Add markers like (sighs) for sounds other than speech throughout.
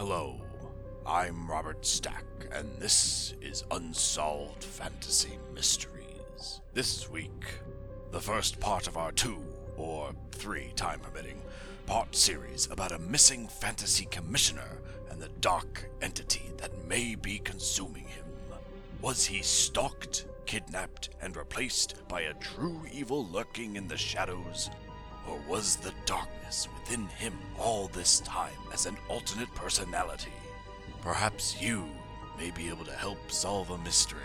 Hello, I'm Robert Stack, and this is Unsolved Fantasy Mysteries. This week, the first part of our two, or three, time permitting, part series about a missing fantasy commissioner and the dark entity that may be consuming him. Was he stalked, kidnapped, and replaced by a true evil lurking in the shadows? Or was the darkness within him all this time as an alternate personality? Perhaps you may be able to help solve a mystery.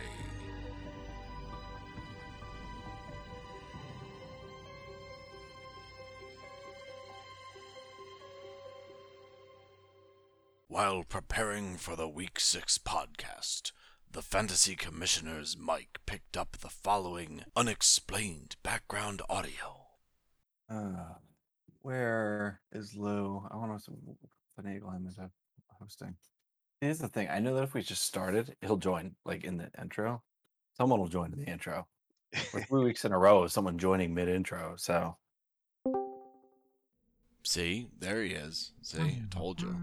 While preparing for the Week 6 podcast, the Fantasy Commissioner's mic picked up the following unexplained background audio. Uh, where is Lou? I want to finagle him into hosting. Here's the thing. I know that if we just started, he'll join like in the intro. Someone will join in the intro. For three (laughs) weeks in a row, of someone joining mid intro. So See, there he is. See, I told you.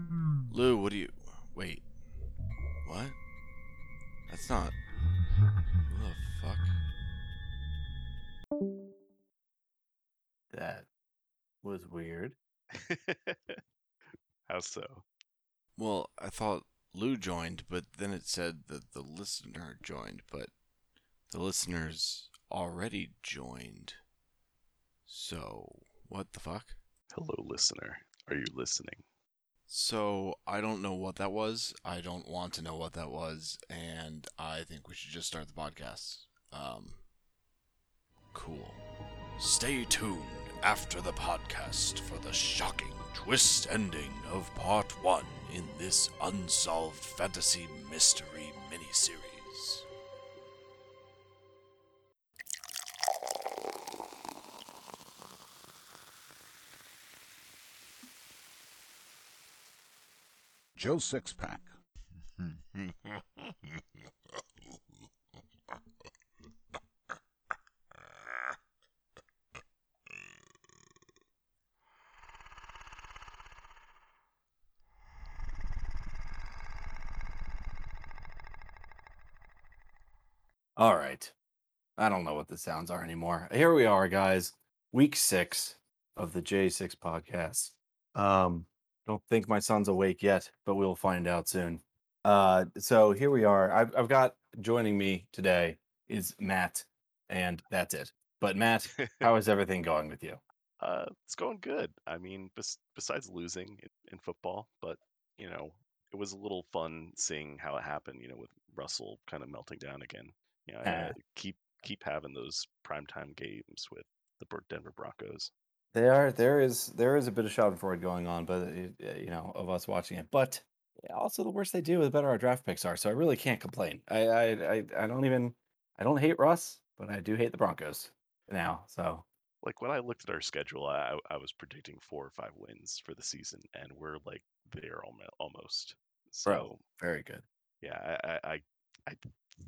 Lou, what do you. Wait. What? That's not. Who the fuck? That was weird. (laughs) How so? Well, I thought Lou joined, but then it said that the listener joined, but the listener's already joined. So, what the fuck? Hello, listener. Are you listening? So, I don't know what that was. I don't want to know what that was, and I think we should just start the podcast. Um, cool. Stay tuned after the podcast for the shocking twist ending of part one in this unsolved fantasy mystery miniseries. Joe Sixpack. (laughs) All right. I don't know what the sounds are anymore. Here we are, guys. Week six of the J6 podcast. Um, don't think my son's awake yet, but we'll find out soon. Uh, so here we are. I've, I've got joining me today is Matt, and that's it. But Matt, (laughs) how is everything going with you? Uh, it's going good. I mean, bes- besides losing in, in football, but you know, it was a little fun seeing how it happened. You know, with Russell kind of melting down again. I- Uh. Keep keep having those primetime games with the Denver Broncos. They are there is there is a bit of Schadenfreude going on, but uh, you know of us watching it. But also the worse they do, the better our draft picks are. So I really can't complain. I I I, I don't even I don't hate Russ, but I do hate the Broncos now. So Like when I looked at our schedule, I I was predicting four or five wins for the season, and we're like there almo- almost. So bro, very good. yeah, I I I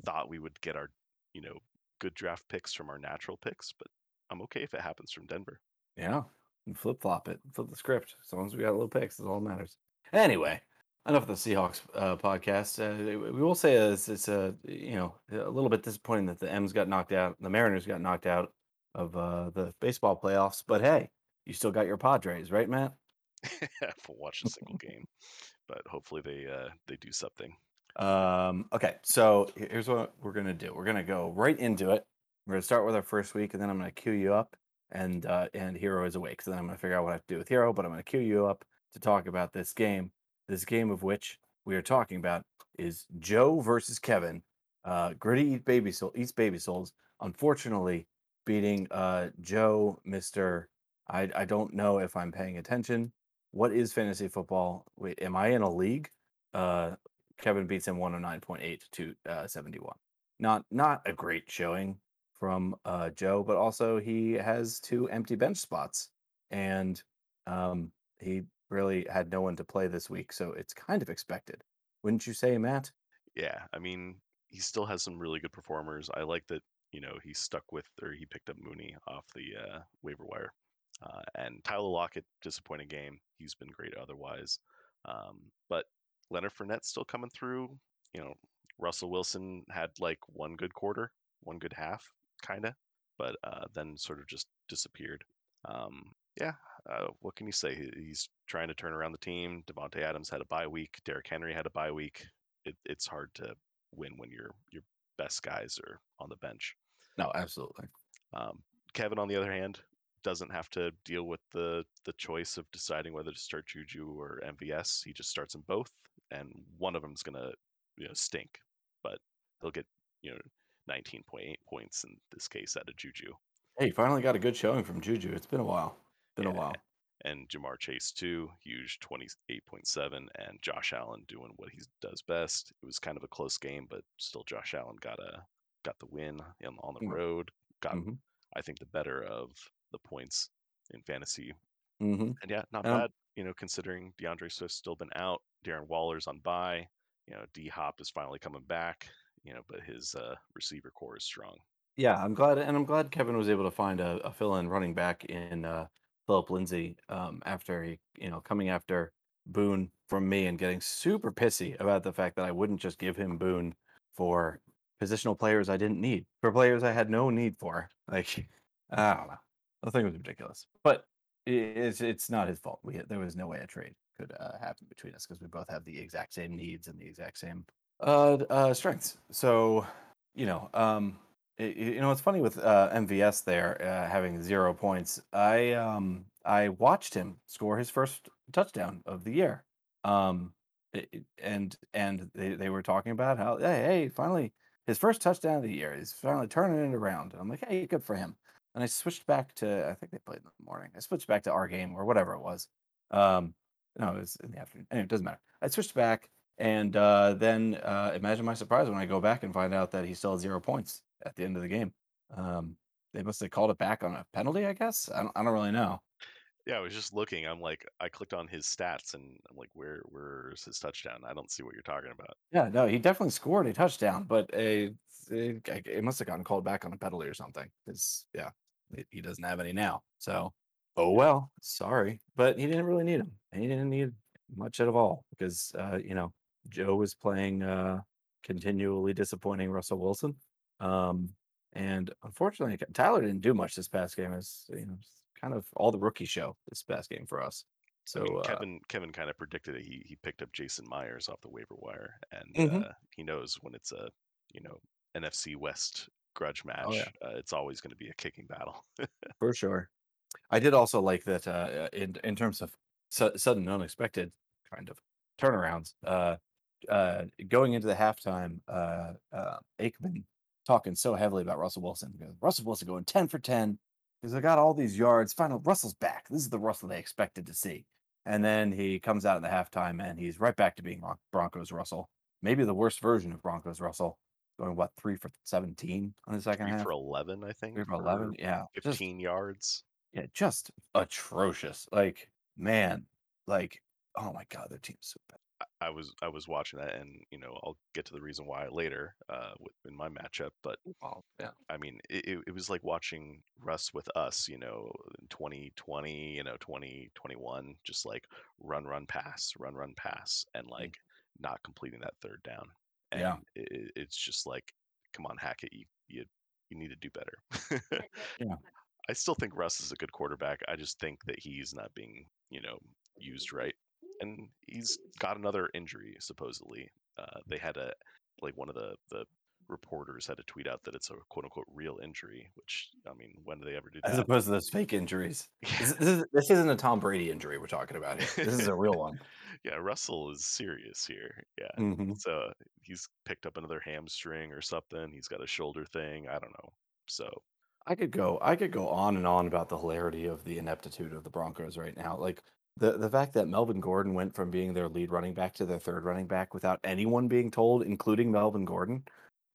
thought we would get our you know good draft picks from our natural picks, but I'm okay if it happens from Denver. Yeah, flip flop it, flip the script. As long as we got little picks, that's all that matters. Anyway, enough of the Seahawks uh, podcast. Uh, we will say it's, it's a you know a little bit disappointing that the M's got knocked out, the Mariners got knocked out of uh, the baseball playoffs. But hey, you still got your Padres, right, Matt? (laughs) I haven't watched a single (laughs) game, but hopefully they uh, they do something. Um, okay, so here's what we're gonna do. We're gonna go right into it. We're gonna start with our first week, and then I'm gonna cue you up, and uh, and Hero is awake. So then I'm gonna figure out what I have to do with Hero, but I'm gonna cue you up to talk about this game. This game of which we are talking about is Joe versus Kevin. Uh, Gritty eat baby soul eats baby souls. Unfortunately, beating uh, Joe, Mister. I I don't know if I'm paying attention. What is fantasy football? Wait, am I in a league? Uh, Kevin beats him 109.8 to uh, 71. Not not a great showing from uh, Joe, but also he has two empty bench spots, and um, he really had no one to play this week, so it's kind of expected, wouldn't you say, Matt? Yeah, I mean he still has some really good performers. I like that you know he stuck with or he picked up Mooney off the uh, waiver wire, uh, and Tyler Lockett disappointing game. He's been great otherwise, um, but Leonard Fournette still coming through. You know, Russell Wilson had like one good quarter, one good half, kind of, but uh, then sort of just disappeared. Um, yeah, uh, what can you say? He's trying to turn around the team. Davante Adams had a bye week. Derrick Henry had a bye week. It, it's hard to win when your your best guys are on the bench. No, absolutely. Um, Kevin, on the other hand, doesn't have to deal with the the choice of deciding whether to start Juju or MVS. He just starts them both, and one of them's gonna you know stink, but he'll get you know 19.8 points in this case out of Juju. Hey, finally got a good showing from Juju. It's been a while. Been a while. and Ja'Marr Chase too, huge 28.7, and Josh Allen doing what he does best. It was kind of a close game, but still Josh Allen got a got the win in, on the Mm. road. Got Mhm. I think the better of the points in fantasy. Mm-hmm. And yeah, not Um, bad. You know, considering D'Andre Swift's still been out, Darren Waller's on bye. You know, D Hop is finally coming back. You know, but his uh, receiver corps is strong. Yeah, I'm glad, and I'm glad Kevin was able to find a, a fill-in running back in uh, Philip Lindsay um, after he, you know, coming after Boone from me and getting super pissy about the fact that I wouldn't just give him Boone for positional players I didn't need, for players I had no need for. Like, (laughs) I don't know, the thing was ridiculous, but it's it's not his fault. We there was no way a trade could uh, happen between us because we both have the exact same needs and the exact same uh, uh strengths. So, you know, um, y- you know, it's funny with uh, MVS there uh, having zero points. I um I watched him score his first touchdown of the year. Um, i- i- and and they, they were talking about how hey hey finally his first touchdown of the year. He's finally turning it around. And I'm like hey good for him. And I switched back to I think they played in the morning. I switched back to our game or whatever it was. Um, no, it was in the afternoon. Anyway, it doesn't matter. I switched back and uh, then uh, imagine my surprise when I go back and find out that he still had zero points at the end of the game. Um, they must have called it back on a penalty, I guess. I don't, I don't really know. Yeah, I was just looking. I'm like, I clicked on his stats, and I'm like, where where's his touchdown? I don't see what you're talking about. Yeah, no, he definitely scored a touchdown, but a, it, it must have gotten called back on a penalty or something. Because yeah, he- doesn't have any now. So oh well, sorry, but he didn't really need him. He didn't need much at all because uh, you know Joe was playing uh, continually disappointing Russell Wilson. Um, and unfortunately, Tyler didn't do much this past game. It's you know kind of all the rookie show this past game for us. So I mean, uh, Kevin Kevin kind of predicted it. He he picked up Jason Myers off the waiver wire, and Mhm. uh, he knows when it's a you know NFC West grudge match, Oh, yeah. uh, it's always going to be a kicking battle. (laughs) For sure. I did also like that uh, in in terms of su- sudden unexpected kind of turnarounds. Uh, uh, going into the halftime, uh, uh, Aikman talking so heavily about Russell Wilson. Russell Wilson going ten for ten because I got all these yards. Final, Russell's back. This is the Russell they expected to see. And then he comes out in the halftime and he's right back to being Broncos Russell. Maybe the worst version of Broncos Russell, going what three for seventeen on the second Three half. for eleven, I think. Three for eleven. Yeah, just Fifteen yards. yeah, just atrocious. Like, man, like, oh my god, their team's so bad. I- was I was watching that, and you know I'll get to the reason why later uh, in my matchup. But Oh, yeah. I mean, it, it, was like watching Russ with us, you know, in 2020, you know, 2021, just like run, run, pass, run, run, pass, and like not completing that third down. And Yeah. it, it- it's just like, come on, Hackett, you you you need to do better. (laughs) Yeah. I still think Russ is a good quarterback. I just think that he's not being, you know, used right. And he's got another injury supposedly. Uh, they had a like one of the the reporters had to tweet out that it's a quote unquote real injury, which I mean, when do they ever do that? As opposed to those fake injuries. This, (laughs) this, is, this isn't a Tom Brady injury we're talking about here. This is a real one. yeah, Russell is serious here. Yeah. Mhm. So he's picked up another hamstring or something. He's got a shoulder thing. I don't know. So I could go. I could go on and on about the hilarity of the ineptitude of the Broncos right now. Like the the fact that Melvin Gordon went from being their lead running back to their third running back without anyone being told, including Melvin Gordon.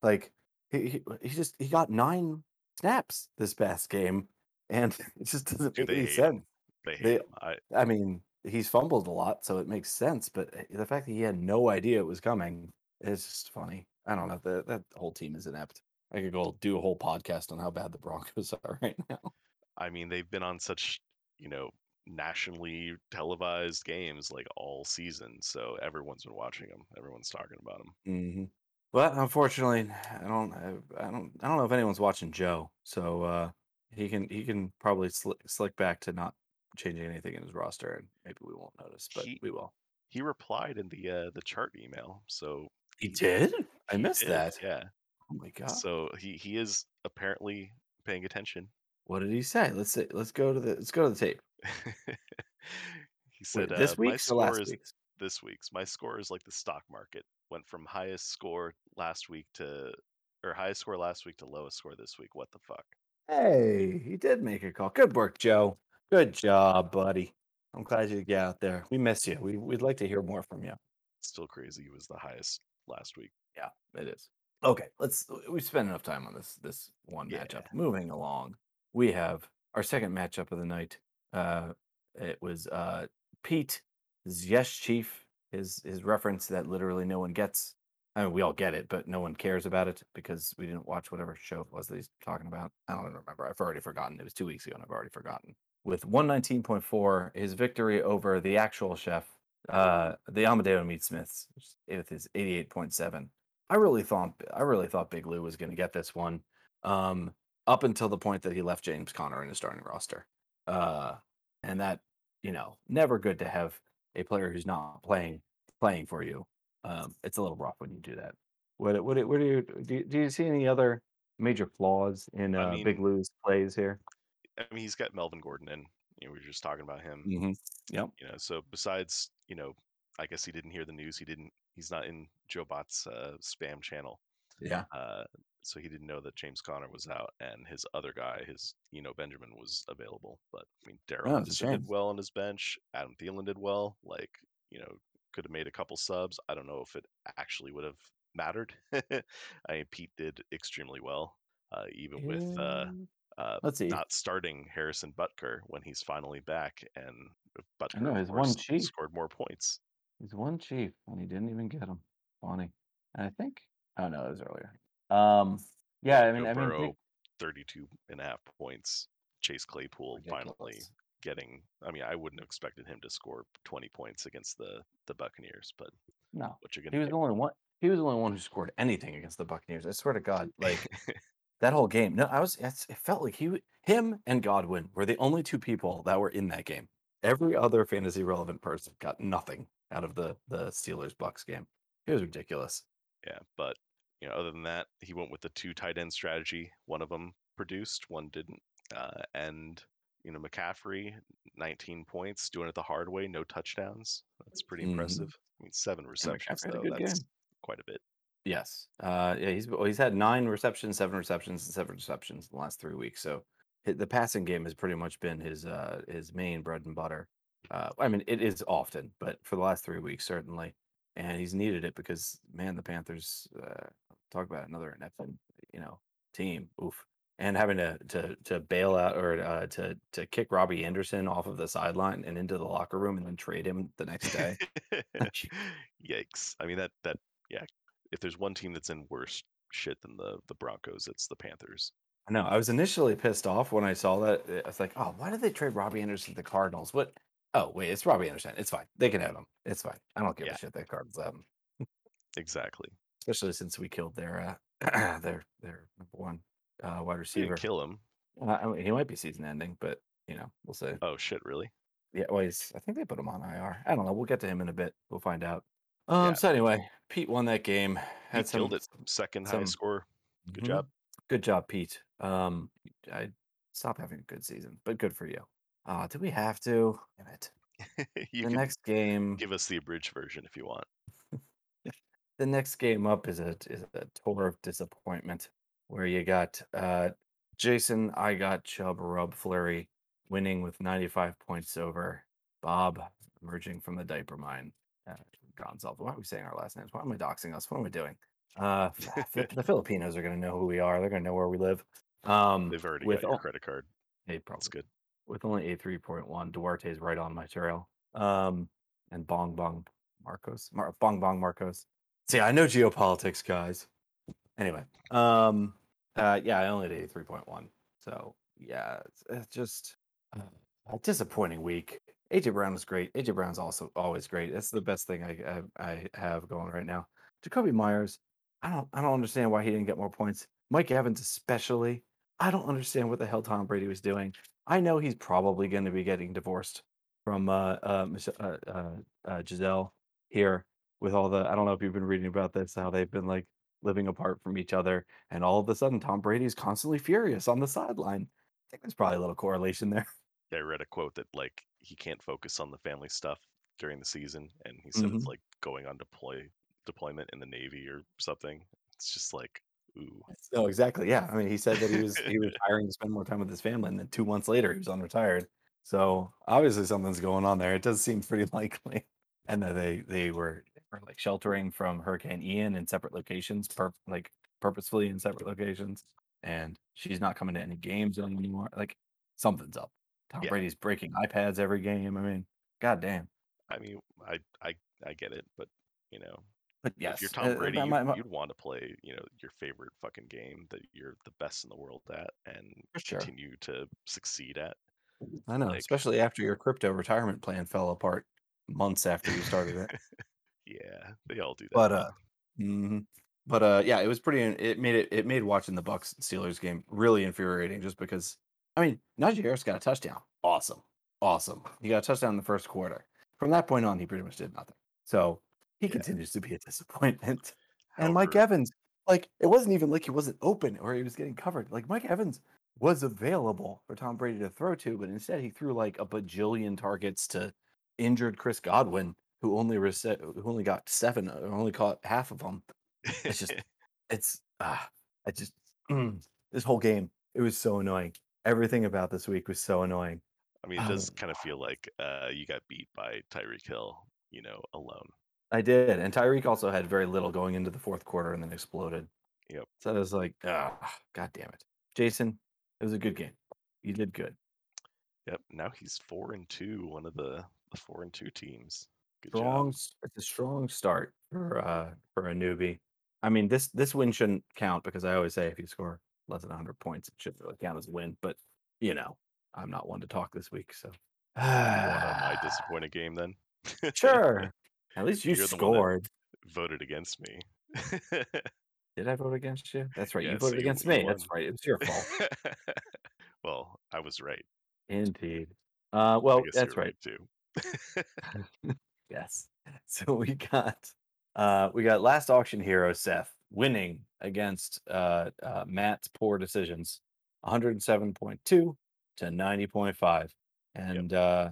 Like he he, he just he got nine snaps this past game, and (laughs) it just doesn't Dude, make any sense. they hate They-. I I mean, he's fumbled a lot, so it makes sense. But uh, the fact that he had no idea it was coming is just funny. I don't know. The, that whole team is inept. I could go do a whole podcast on how bad the Broncos (laughs) are right now. I mean, they've been on such, you know, nationally televised games like all season. So everyone's been watching them. Everyone's talking about them. hmm But unfortunately, I don't. I, I don't. I don't know if anyone's watching Joe. So uh, he can. He can probably slick, slick back to not changing anything in his roster, and maybe we won't notice, but He- we will. He replied in the uh, the chart email, so He did. I he missed did, that. Yeah. Oh my god. So he he is apparently paying attention. what did he say? Let's see. Let's go to the. Let's go to the tape. (laughs) he said, Wait, this uh, "My week's or score last is week's? this week's. My score is like the stock market. Went from highest score last week to or highest score last week to lowest score this week. What the fuck? Hey, he did make a call. Good work, Joe. Good job, buddy. I'm glad you get out there. We miss you. We, we'd like to hear more from you. Still crazy. He was the highest last week. Yeah, it is. Okay, let's. We spent enough time on this this one Yeah. matchup. Moving along, we have our second matchup of the night. Uh, it was uh Pete Yes Chief. His his reference that literally no one gets. I mean, we all get it, but no one cares about it because we didn't watch whatever show it was that he's talking about. I don't even remember. I've already forgotten. It was two weeks ago, and I've already forgotten. With 119.4, his victory over the actual chef, uh, the Amadeo Meat Smiths, with his 88.7. I really thought I really thought Big Lou was going to get this one, um, up until the point that he left James Conner in his starting roster, uh, and that you know never good to have a player who's not playing playing for you. Um, it's a little rough when you do that. What what do- what do you do? You, do you see any other major flaws in I uh, Big mean- Lou's plays here? I mean, he's got Melvin Gordon in. You know, we were just talking about him. Mm-hmm. Yep. You know, so besides, you know, I guess he didn't hear the news. He didn't. He's not in Joe Bot's uh, spam channel. Yeah. Uh, so he didn't know that James Conner was out and his other guy, his you know Benjamin, was available. But I mean, Darrell Oh, it's a Henderson did well on his bench. Adam Thielen did well. Like you know, could have made a couple subs. I don't know if it actually would have mattered. (laughs) I mean, Pete did extremely well, uh, even with uh, uh, Let's see. not starting Harrison Butker when he's finally back, and Butker know, his one cheat. scored more points. He's one chief and he didn't even get him. Funny. And I think oh no, it was earlier. Um yeah, I mean Joe I mean Burrow, Big- 32 and a half points. Chase Claypool finally getting. I mean, I wouldn't have expected him to score 20 points against the the Buccaneers, but no. what you're gonna he was the only one he was the only one who scored anything against the Buccaneers. I swear to God, (laughs) like that whole game. No, I was it felt like he him and Godwin were the only two people that were in that game. Every other fantasy relevant person got nothing out of the the Steelers Bucks game. It was ridiculous. Yeah, but you know, other than that, he went with the two tight end strategy. One of them produced, one didn't. Uh, and you know, McCaffrey, 19 points, doing it the hard way, no touchdowns. That's pretty Mhm. impressive. I mean, seven receptions McCaffrey had a though. That's game. quite a bit. Yes. Uh, yeah, he's well, he's had nine receptions, seven receptions, and seven receptions in the last three weeks. So the passing game has pretty much been his uh, his main bread and butter. Uh, I mean, it is often, but for the last three weeks, certainly, and he's needed it because man, the Panthers uh, talk about another inept, you know, team. Oof. And having to to to bail out or uh, to to kick Robbie Anderson off of the sideline and into the locker room and then trade him the next day. (laughs) Yikes! I mean that that yeah. If there's one team that's in worse shit than the the Broncos, it's the Panthers. I know. I was initially pissed off when I saw that. I was like, "Oh, why did they trade Robbie Anderson to the Cardinals?" What? Oh, wait, it's Robbie Anderson. It's fine. They can have him. It's fine. I don't give Yeah. a shit that Cardinals have him, Exactly. Especially since we killed their uh, (clears throat) their their number one uh, wide receiver. didn't kill him. Uh, I mean, he might be season ending, but you know, we'll see. Oh shit! Really? Yeah, well, he's, I think they put him on IR. I don't know. We'll get to him in a bit. We'll find out. Um. Yeah. So anyway, Pete won that game. He Had killed it. Second some- highest score. Good Mhm. job. Good job, Pete. Um, I stop having a good season, but good for you. Uh, do we have to? Damn it. (laughs) the next game, give us the abridged version if you want. The next game up is a is a tour of disappointment where you got uh Jason, I got Chubb Rub Flurry winning with 95 points over Bob emerging from the diaper mine. Uh, Gonzalez. Why are we saying our last names? Why am I doxing us? What am I doing? Uh, (laughs) the Filipinos are going to know who we are. They're going to know where we live. Um, They've already with got your all- credit card. Hey, That's good. with only a 3.1 duarte's right on my trail um and bong bong marcos Mar- bong bong marcos see i know geopolitics guys anyway um uh yeah i only did a 3.1 so yeah it's, it's just uh, a disappointing week. AJ Brown was great. AJ Brown's also always great. That's the best thing I I, I have going right now. Jakobi Meyers, I don't I don't understand why he didn't get more points. Mike Evans especially. I don't understand what the hell Tom Brady was doing. I know he's probably going to be getting divorced from uh, uh, uh, uh, uh, Gisele here with all the. I don't know if you've been reading about this, how they've been like living apart from each other, and all of a sudden Tom Brady's constantly furious on the sideline. I think there's probably a little correlation there. (laughs) I read a quote that like he can't focus on the family stuff during the season, and he said it's Mhm. like going on deploy deployment in the Navy or something. It's just like, ooh, No, exactly. Yeah, I mean, he said that he was he was (laughs) hiring to spend more time with his family, and then two months later he was unretired. So obviously something's going on there. It does seem pretty (laughs) likely. And that they they were, were like sheltering from Hurricane Ian in separate locations, per, like purposefully in separate locations. And she's not coming to any games anymore. Like something's up. Tom Yeah. Brady's breaking iPads every game. I mean, goddamn. I mean, I I I get it, but you know, But yes, if you're Tom uh, Brady, you, my- my- you'd want to play, you know, your favorite fucking game that you're the best in the world at and sure. continue to succeed at. I know, like- especially after your crypto retirement plan fell apart months after you started it. (laughs) yeah, they all do that. But uh, mhm. but uh, yeah, it was pretty. It made it. It made watching the Bucks Steelers game really infuriating, just because. I mean, Najee Harris got a touchdown. Awesome, awesome. He got a touchdown in the first quarter. From that point on, he pretty much did nothing. So he Yeah. continues to be a disappointment. (laughs) And Mike However- Evans, like, it wasn't even like he wasn't open or he was getting covered. Like Mike Evans was available for Tom Brady to throw to, but instead he threw like a bajillion targets to injured Chris Godwin, who only rece- who only got seven, or only caught half of them. It's just, (laughs) it's ah, I just mm, this whole game, it was so annoying. Everything about this week was so annoying. I mean, it does Oh. kind of feel like uh, you got beat by Tyreek Hill, you know, alone. I did, and Tyreek also had very little going into the fourth quarter and then exploded. Yep. So I was like, ah, god damn it, Jason. It was a good game. You did good. Yep. Now he's four and two, one of the, the four and two teams. Good strong. job. s- It's a strong start for uh for a newbie. I mean, this this win shouldn't count because I always say if you score less than 100 points, it should really count as a win. But you know, I'm not one to talk this week, so You want on my (sighs) disappointing game then? sure. At least (laughs) you You're the one that- scored. Voted against me. (laughs) Did I vote against you? That's right. Yeah, you so voted you- against you me. That's won. right. It was your fault. (laughs) well, I was right. Indeed. Uh, I well, guess that's you're right. too. Yes. (laughs) So we got uh we got last auction hero Seth winning against uh, uh Matt's poor decisions 107.2 to 90.5 and uh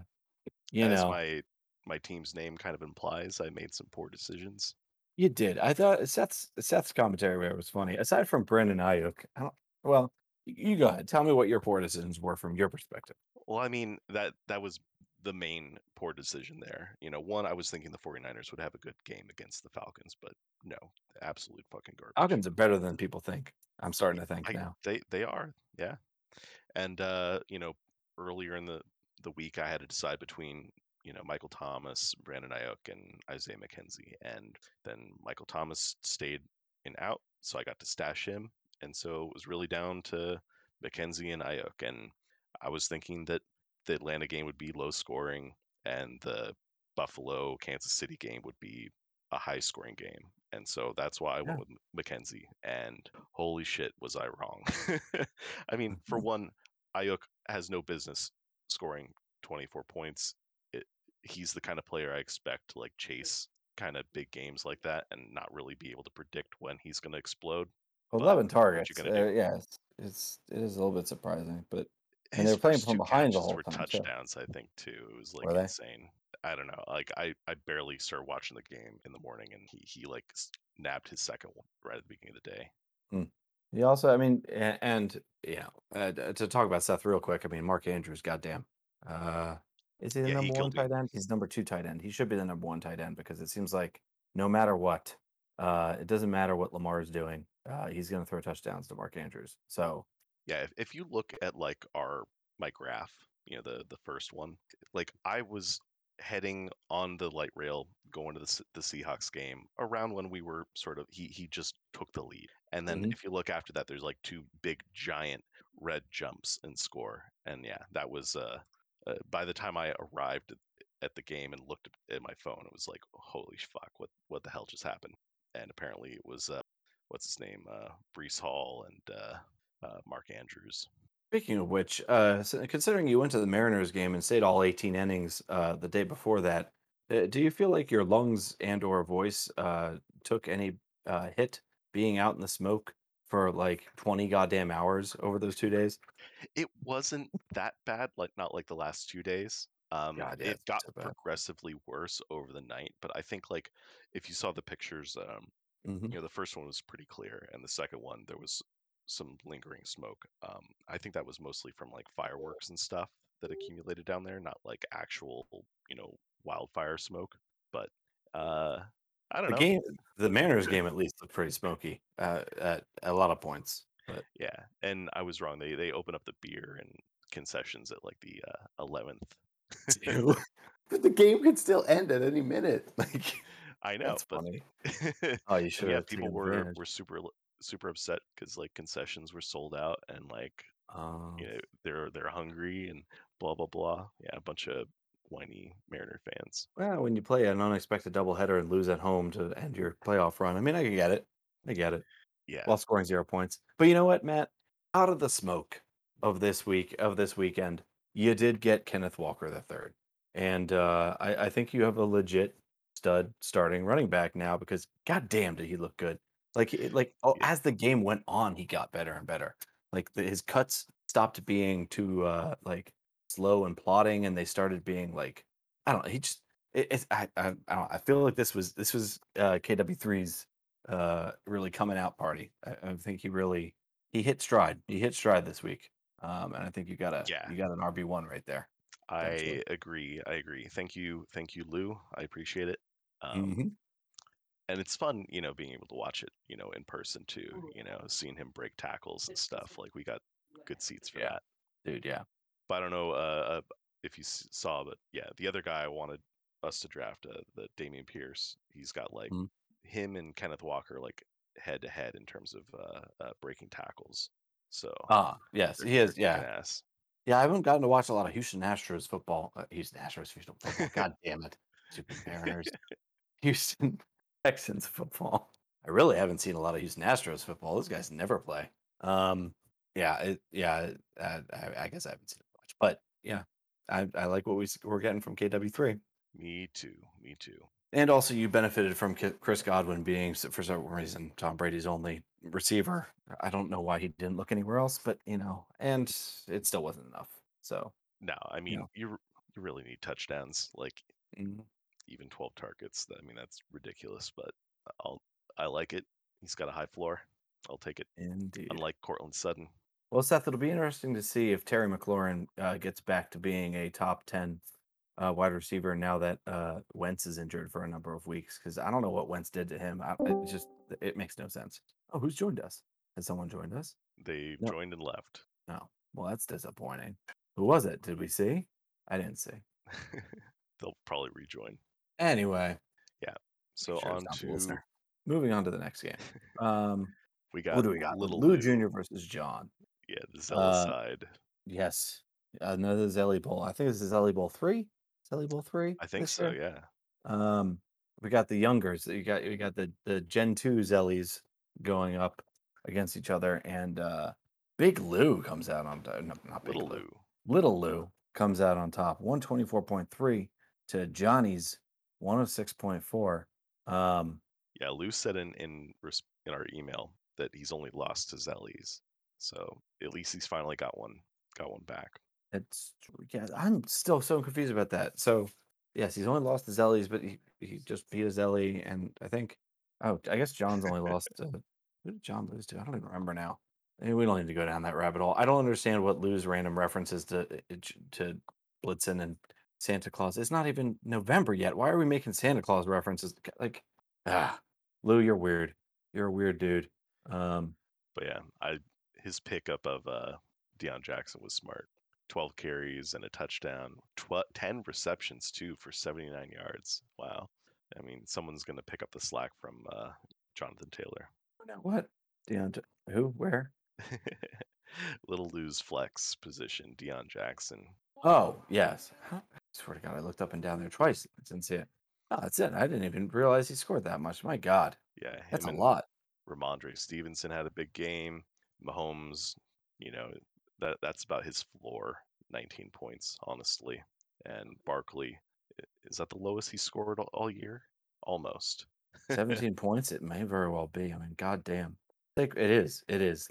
you As know my my team's name kind of implies, I made some poor decisions. you did. I thought Seth's Seth's commentary where it was funny. Aside from Brandon Aiyuk I don't well you go ahead. Tell me what your poor decisions were from your perspective. Well, I mean, that that was the main poor decision there. You know, one, I was thinking the 49ers would have a good game against the Falcons, but no, absolute fucking garbage. Falcons are better than people think I'm starting to think I, now They they are, yeah. And uh, you know, earlier in the the week, I had to decide between you know Michael Thomas, Brandon Aiyuk, and Isaiah McKenzie, and then Michael Thomas stayed in out, so I got to stash him, and so it was really down to McKenzie and Aiyuk, and I was thinking that the Atlanta game would be low scoring, and the Buffalo Kansas City game would be a high scoring game. And so that's why I Yeah. went with McKenzie. And holy shit, was I wrong. (laughs) I mean, for Mhm. one, Aiyuk has no business scoring 24 points. It, he's the kind of player I expect to like chase kind of big games like that and not really be able to predict when he's going to explode. well but 11 targets uh, yeah it's, it's it is a little bit surprising but And they were playing from behind the whole were time, too. touchdowns, I think, too. It was like insane. I don't know. Like I, I barely started watching the game in the morning, and he, he like nabbed his second one right at the beginning of the day. He also, I mean, and, and yeah, uh, to talk about Seth real quick, I mean, Mark Andrews, goddamn. Uh, is he the Yeah, he number one killed tight end? He's number two tight end. He should be the number one tight end because it seems like no matter what, uh, it doesn't matter what Lamar is doing, uh, he's going to throw touchdowns to Mark Andrews. So, Yeah, if, if you look at like our my graph, you know the the first one, like I was heading on the light rail going to the the Seahawks game around when we were sort of he he just took the lead, and then Mhm. if you look after that, there's like two big giant red jumps in score, and yeah, that was uh uh, by the time I arrived at, at the game and looked at my phone, it was like, holy fuck, what what the hell just happened? And apparently it was uh, what's his name, uh, Breece Hall and uh, Mark Andrews. Speaking of which, uh, considering you went to the Mariners game and stayed all 18 innings uh, the day before that, uh, do you feel like your lungs and or voice uh, took any uh, hit being out in the smoke for like 20 goddamn hours over those two days? It wasn't that bad, like not like the last two days. Um, God, yeah, it got so progressively worse over the night, but I think like if you saw the pictures, um, Mhm. you know, the first one was pretty clear, and the second one there was some lingering smoke. Um, I think that was mostly from like fireworks and stuff that accumulated down there, not like actual, you know, wildfire smoke. But uh, I don't The know. game, the Mariners (laughs) game at least looked pretty smoky uh, at a lot of points. But Yeah, and I was wrong. They they open up the beer and concessions at like the uh, eleventh. Ew. (laughs) but the game could still end at any minute. (laughs) Like I know, that's but funny. Oh, you should yeah, have people were were super super upset because like concessions were sold out and like Um, you know they're they're hungry and blah blah blah. Yeah, a bunch of whiny Mariner fans. well, when you play an unexpected doubleheader and lose at home to end your playoff run, I mean, I can get it. I get it. Yeah, While scoring zero points. But you know what, Matt? Out of the smoke of this week of this weekend, you did get Kenneth Walker the third, and uh, I, I think you have a legit stud starting running back now because goddamn did he look good. Like it, like oh, Yeah. as the game went on, he got better and better. Like the, his cuts stopped being too uh, like slow and plotting, and they started being like I don't know. He just it, it's I, I I don't. I feel like this was this was uh, KW3's uh really coming out party. I, I think he really he hit stride. He hit stride this week. Um and I think you got a Yeah. you got an RB one right there. I agree. I agree. Thank you, thank you, Lou. I appreciate it. Um, Mhm. And it's fun, you know, being able to watch it, you know, in person too. You know, seeing him break tackles and stuff. Like we got good seats for Yeah. that. Dude, yeah. But I don't know uh, uh, if you saw, but yeah, the other guy I wanted us to draft, uh, the Dameon Pierce. He's got like Mhm. him and Kenneth Walker like head to head in terms of uh, uh, breaking tackles. So Ah, yes, he is. Yeah. ass. Yeah, I haven't gotten to watch a lot of Houston Astros football. Uh, Houston Astros Houston football. (laughs) God damn it. Stupid Mariners. Houston Texans football. (laughs) I really haven't seen a lot of Houston Astros football. Those guys never play. Um, yeah, it, yeah. Uh, I, I guess I haven't seen it much, but yeah, I, I like what we we're getting from KW three. Me too. Me too. And also, you benefited from Chris Godwin being, for some reason, Tom Brady's only receiver. I don't know why he didn't look anywhere else, but you know, and it still wasn't enough. So, No, I mean know. you r- you really need touchdowns. Like mm, even 12 targets. I mean that's ridiculous, but I'll I like it. He's got a high floor. I'll take it. indeed. Unlike Courtland Sutton. Well, Seth, it'll be interesting to see if Terry McLaurin uh, gets back to being a top 10 uh, wide receiver now that uh, Wentz is injured for a number of weeks. Because I don't know what Wentz did to him. I, it just it makes no sense. Oh, who's joined us? Has someone joined us? They No. joined and left. No. Well, that's disappointing. Who was it? Did we see? I didn't see. (laughs) They'll probably rejoin. Anyway, Yeah. So sure on to moving on to the next game. (laughs) Um, we got what do we got? Little Lou Lou. Jr. versus John. Yeah, the Zella Uh, side. Yes, another Zelly Bowl. I think this is Zelly Bowl three. Zelly Bowl three. I think so. year? Yeah. Um, we got the youngers. You got you got the the Gen two Zellies going up against each other, and uh Big Lou comes out on top. No, not Big Little Lou. Lou. Little Lou comes out on top. One twenty four point three to Johnny's one hundred six point four. Um, Yeah, Lou said in in in our email that he's only lost to Zellies. So at least he's finally got one got one back. it's yeah. I'm still so confused about that. So yes, he's only lost to Zellies, but he he just beat a Zelly, and I think oh, I guess John's only lost to (laughs) who did John lose to? I don't even remember now. Eh, We don't need to go down that rabbit hole. I don't understand what Lou's random references to eh, to Blitzen and Santa Claus. It's not even November yet. Why are we making Santa Claus references? Like, ah, Lou, you're weird. You're a weird dude. Um, But yeah, I his pickup of uh Deon Jackson was smart. 12 carries and a touchdown, tw- 10 receptions too for 79 yards. Wow. I mean, someone's going to pick up the slack from uh, Jonathan Taylor. Now what? Deontay, who? Where? (laughs) Little Lou's flex position, Deon Jackson. Oh, yes. I swear to God, I looked up and down there twice. I didn't see it. Oh, that's it. I didn't even realize he scored that much. My God, Yeah, that's a lot. Rhamondre Stevenson had a big game. Mahomes, you know, that that's about his floor, 19 points, honestly. And Barkley, is that the lowest he scored all, all year? Almost. (laughs) 17 points. It may very well be. I mean, God damn. Like, it is. It is.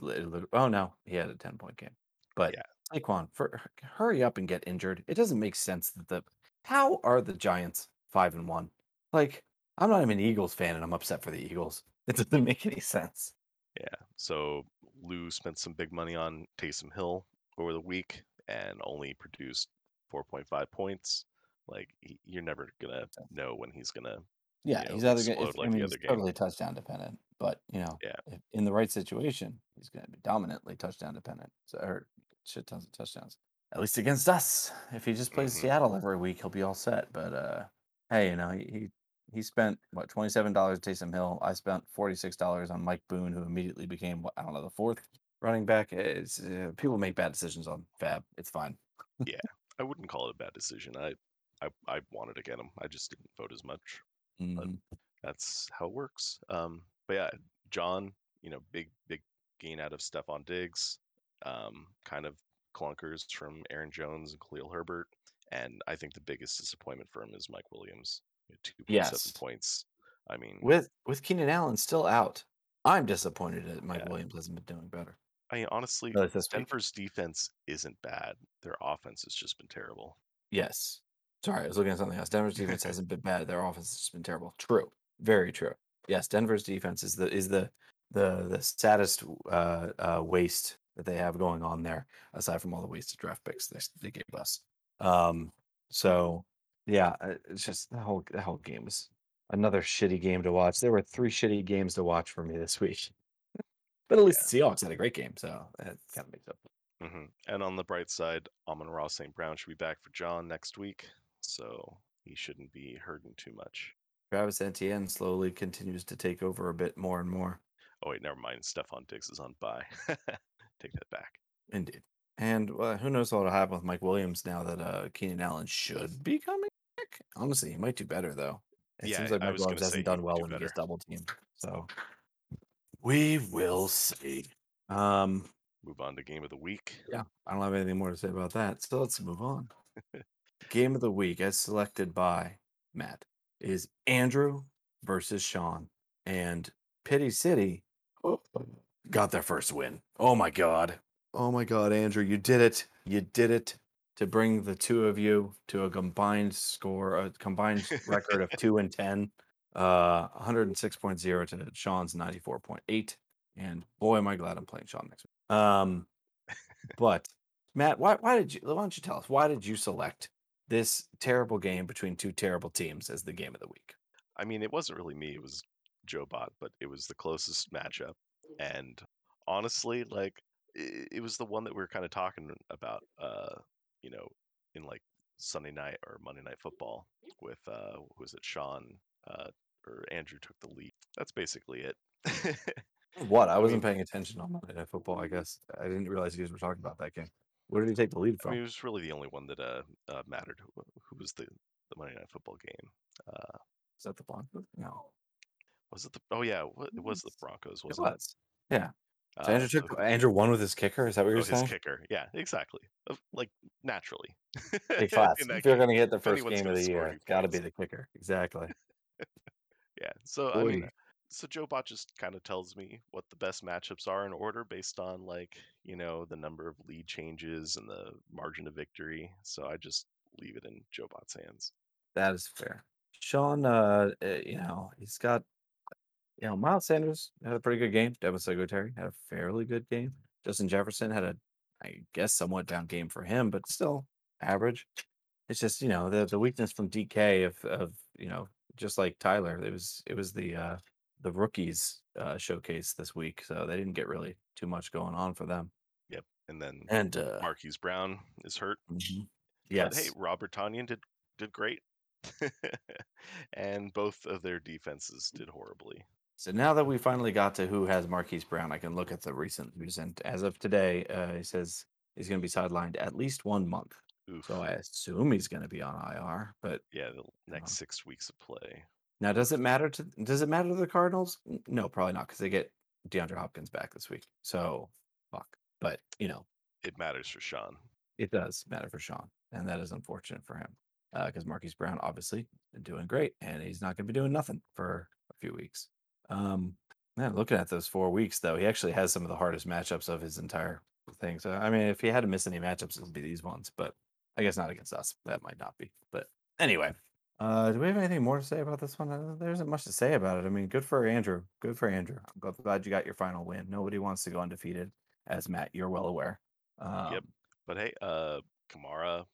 Oh, no. He had a 10 point game. But Yeah. Saquon, for, hurry up and get injured. It doesn't make sense that the. How are the Giants 5 and 1? Like, I'm not even an Eagles fan and I'm upset for the Eagles. (laughs) It doesn't make any sense. Yeah. So Lou spent some big money on Taysom Hill over the week and only produced 4.5 points. Like he, you're never gonna know when he's gonna. Yeah, know, he's either gonna. If, like I mean, he's totally touchdown dependent, but you know, Yeah. in the right situation, he's to be dominantly touchdown dependent. So, or shit tons of touchdowns. At least against us. If he just plays Mhm. Seattle every week, he'll be all set. But uh hey, you know, he he, he spent what twenty seven dollars Taysom Hill. I spent forty six dollars on Mike Boone, who immediately became I don't know the fourth running back. It's uh, people make bad decisions on FAAB. It's fine. Yeah, I wouldn't call it a bad decision. I, I, I wanted to get him. I just didn't vote as much. Mhm. That's how it works. Um, but yeah, John, you know, big big gain out of Stefon Diggs. Um, kind of clunkers from Aaron Jones and Khalil Herbert. And I think the biggest disappointment for him is Mike Williams. Two point seven points. I mean, With with Keenan Allen still out, I'm disappointed that Mike Yeah. Williams hasn't been doing better. I mean, honestly, least this week. Denver's defense isn't bad. Their offense has just been terrible. Yes. Sorry, I was looking at something else. Denver's defense hasn't been bad. Their offense has just been terrible. True. Very true. Yes, Denver's defense is the is the the the saddest uh, uh, waste that they have going on there, aside from all the wasted draft picks they, they gave us. Um, so yeah, uh, it's just the whole the whole game was another shitty game to watch. There were three shitty games to watch for me this week, (laughs) but at least the Seahawks had a great game, so that kind of makes up. hmm And on the bright side, Amon-Ra St. Brown should be back for John next week, so he shouldn't be hurting too much. Travis Etienne slowly continues to take over a bit more and more. Oh wait, never mind. Stefon Diggs is on bye. (laughs) Take that back. Indeed. And uh, who knows what'll happen with Mike Williams now that uh, Keenan Allen should be coming back. Honestly, he might do better though. It Yeah, seems like Mike Williams hasn't done well do when he gets double teamed. So we will see. Um, Move on to game of the week. yeah, I don't have anything more to say about that. So let's move on. (laughs) Game of the week, as selected by Matt, is Andrew versus Sean. And Pity City got their first win. Oh my God. Oh my God, Andrew, you did it. You did it to bring the two of you to a combined score, a combined (laughs) record of two and 10, uh, 106.0 to Sean's 94.8. And boy, am I glad I'm playing Sean next week. Um, but Matt, why, why did you, why don't you tell us, why did you select this terrible game between two terrible teams as the game of the week? I mean, it wasn't really me. It was Joe Bot, but it was the closest matchup. And honestly, like it, it was the one that we were kind of talking about, uh, you know, in like Sunday night or Monday night football with uh, who was it Sean uh, or Andrew took the lead. That's basically it. What? I I wasn't mean- paying attention on Monday Night Football. I guess I didn't realize you guys were talking about that game. Where did he take the lead I from? mean, it was really the only one that uh, uh mattered. Who, who was the the Monday night football game? Uh, Is that the Broncos? No, was it the? Oh yeah, wa- it was the Broncos, wasn't it? was. Yeah. So Uh, Andrew so took Andrew won with his kicker. Is that what Oh, you're saying? his saying? kicker. Yeah, exactly. Like naturally. Big (laughs) flats. in that If you're going to get the first game of the year, it's got to be the kicker. Exactly. (laughs) Yeah. So I mean, yeah. so Joe Bot just kind of tells me what the best matchups are in order based on like you know the number of lead changes and the margin of victory. So I just leave it in Joe Bot's hands. That is fair. Sean, uh, uh, you know, he's got, you know, Miles Sanders had a pretty good game. Devin Singletary had a fairly good game. Justin Jefferson had a, I guess, somewhat down game for him, but still average. It's just, you know, the the weakness from DK of of you know, just like Tyler, it was it was the uh the rookies uh showcase this week, so they didn't get really too much going on for them. Yep, and then And uh Marquise Brown is hurt. mhm. But yes, hey, Robert Tonyan did did great. (laughs) and both of their defenses did horribly. So now that we finally got to who has Marquise Brown, I can look at the recent news. And as of today, uh, he says he's going to be sidelined at least one month. Oof. So I assume he's going to be on IR. But yeah, the next Um, six weeks of play. now, does it matter to does it matter to the Cardinals? No, probably not, because they get DeAndre Hopkins back this week. So fuck. But you know, It matters for Sean. it does matter for Sean, and that is unfortunate for him because Marquise Brown obviously doing great, and he's not going to be doing nothing for a few weeks. Um, man, looking at those four weeks though, he actually has some of the hardest matchups of his entire thing. So I mean, if he had to miss any matchups, it would be these ones, but I guess not against us. That might not be. But anyway, uh, do we have anything more to say about this one? Uh, there isn't much to say about it. I mean, good for Andrew. Good for Andrew. I'm glad you got your final win. Nobody wants to go undefeated, as Matt, you're well aware. Um, yep. But hey, uh, Kamara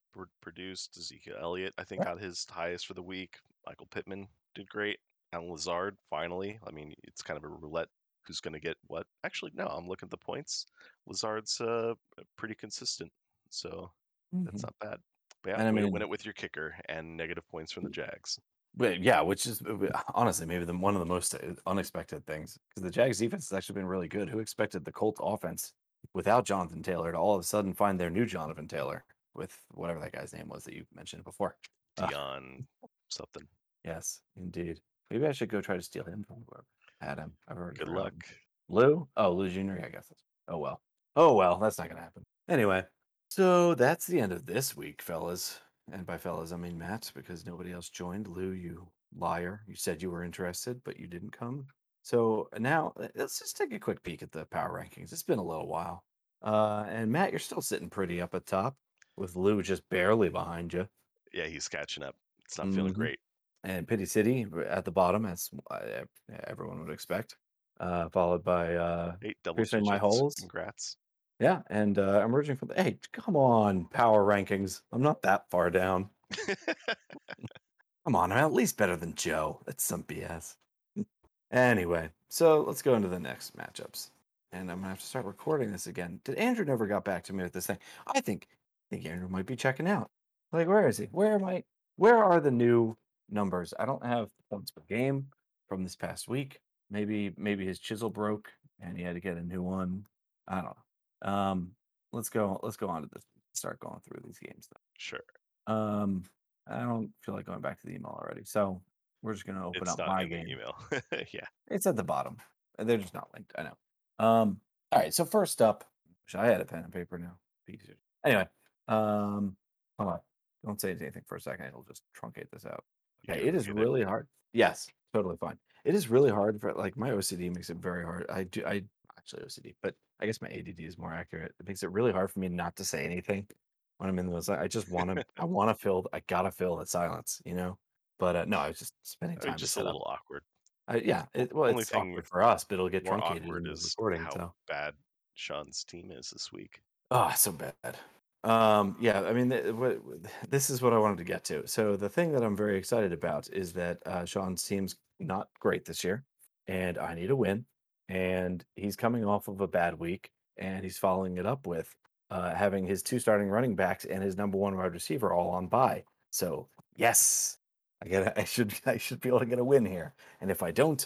produced. Ezekiel Elliott, I think, Yeah. got his highest for the week. Michael Pittman did great. Allen Lazard, finally. I mean, it's kind of a roulette. Who's going to get what? Actually, no. I'm looking at the points. Lazard's uh, pretty consistent, so that's mhm. not bad. But yeah, And I mean- win it with your kicker and negative points from the Jags. But yeah, which is uh, honestly maybe the one of the most uh, unexpected things because the Jags defense has actually been really good. Who expected the Colts offense without Jonathan Taylor to all of a sudden find their new Jonathan Taylor with whatever that guy's name was that you mentioned before? Ah. Deon something. Yes, indeed. Maybe I should go try to steal him from whoever had him. I've already Good luck. Lou? Oh, Lou Jr. Yeah, I guess. That's, oh well. Oh well. That's not gonna happen. Anyway, so that's the end of this week, fellas. And by fellas, I mean Matt, because nobody else joined. Lou, you liar! You said you were interested, but you didn't come. So now uh, let's just take a quick peek at the power rankings. It's been a little while. Uh, and Matt, you're still sitting pretty up at top, with Lou just barely behind you, Yeah, he's catching up. It's not feeling Mhm. great. And Pity City at the bottom, as everyone would expect. Uh, followed by uh, Eight double Piercing my digits. holes. Congrats. Yeah, and uh, emerging from the hey, come on, power rankings. I'm not that far down. (laughs) Come on, I'm at least better than Joe. That's some BS. (laughs) anyway, so let's go into the next matchups, and I'm gonna have to start recording this again. Did Andrew never got back to me with this thing? I think, I think Andrew might be checking out. Like, where is he? Where am I? Where are the new numbers? I don't have points per game from this past week. Maybe, maybe his chisel broke and he had to get a new one. I don't know. Um, let's go. Let's go on to this. Start going through these games. sure. Um, I don't feel like going back to the email already, so we're just gonna open It's up my game. email. (laughs) yeah. It's at the bottom. They're just not linked. I know. Um. All right. So first up, wish I had a pen and paper now. Anyway. Um. Hold on. Don't say anything for a second. It'll just truncate this out. Can it is repeat really hard. Yes, totally fine. It is really hard for like my OCD makes it very hard. I do I actually OCD, but I guess my ADD is more accurate. It makes it really hard for me not to say anything when I'm in those. I just want to. (laughs) I want to fill. I gotta fill the silence, you know. But uh, no, I was just spending time just a set up. little awkward. I, yeah, it, well, only it's thing awkward for us, but it'll get More truncated awkward is recording. how So, bad Sean's team is this week. oh, so bad. Um, yeah, I mean, th- what, this is what I wanted to get to. So the thing that I'm very excited about is that uh, Sean's team's not great this year, and I need a win. And he's coming off of a bad week, and he's following it up with uh, having his two starting running backs and his number one wide receiver all on bye. So yes, I get. (laughs) I should. I should be able to get a win here. And if I don't,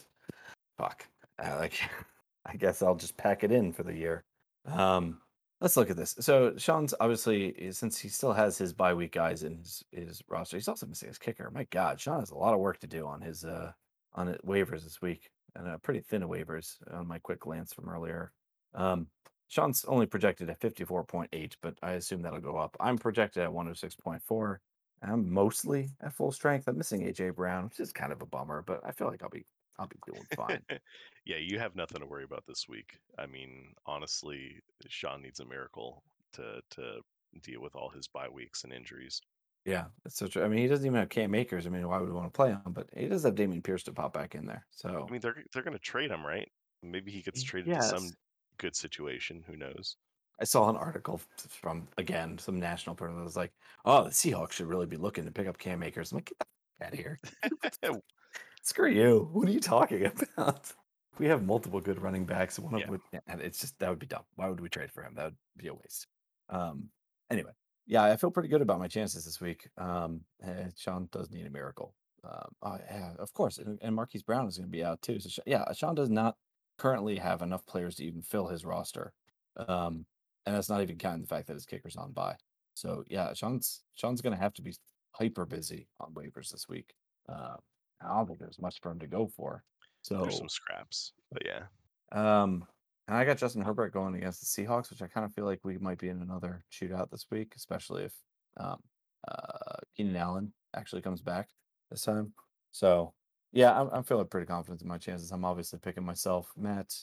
fuck. Uh, like, (laughs) I guess I'll just pack it in for the year. Um, let's look at this. So Sean's obviously eh, since he still has his bye week guys in his, his roster, he's also missing his kicker. My God, Sean has a lot of work to do on his uh on waivers this week, and uh, pretty thin waivers on my quick glance from earlier. Um, Sean's only projected at fifty four point eight, but I assume that'll go up. I'm projected at one hundred six point four. I'm mostly at full strength. I'm missing AJ Brown, which is kind of a bummer, but I feel like I'll be I'll be doing fine. (laughs) yeah, you have nothing to worry about this week. I mean, honestly, Sean needs a miracle to to deal with all his bye weeks and injuries. Yeah, that's so true. I mean, he doesn't even have Cam Akers. I mean, why would we want to play him? But he does have Dameon Pierce to pop back in there. So I mean, they're they're going to trade him, right? Maybe he gets traded to some good situation. Who knows? I saw an article from again some national person that was like, "Oh, the Seahawks should really be looking to pick up Cam Akers." I'm like, "Get the out of here! (laughs) Screw you! What are you talking (laughs) about?" We have multiple good running backs. One of Yeah. which, and it's just that would be dumb. Why would we trade for him? That would be a waste. Um. Anyway, yeah, I feel pretty good about my chances this week. Um, eh, Sean does need a miracle. Um, oh, yeah, of course, and, and Marquise Brown is going to be out too. So yeah, Sean does not currently have enough players to even fill his roster. Um, and that's not even counting the fact that his kicker's on by. So yeah, Sean's Sean's gonna have to be hyper busy on waivers this week. Uh, I don't think there's much for him to go for. So There's some scraps, but yeah, um, and I got Justin Herbert going against the Seahawks, which I kind of feel like we might be in another shootout this week, especially if um, uh, Keenan Allen actually comes back this time. So yeah, I'm, I'm feeling pretty confident in my chances. I'm obviously picking myself. Matt,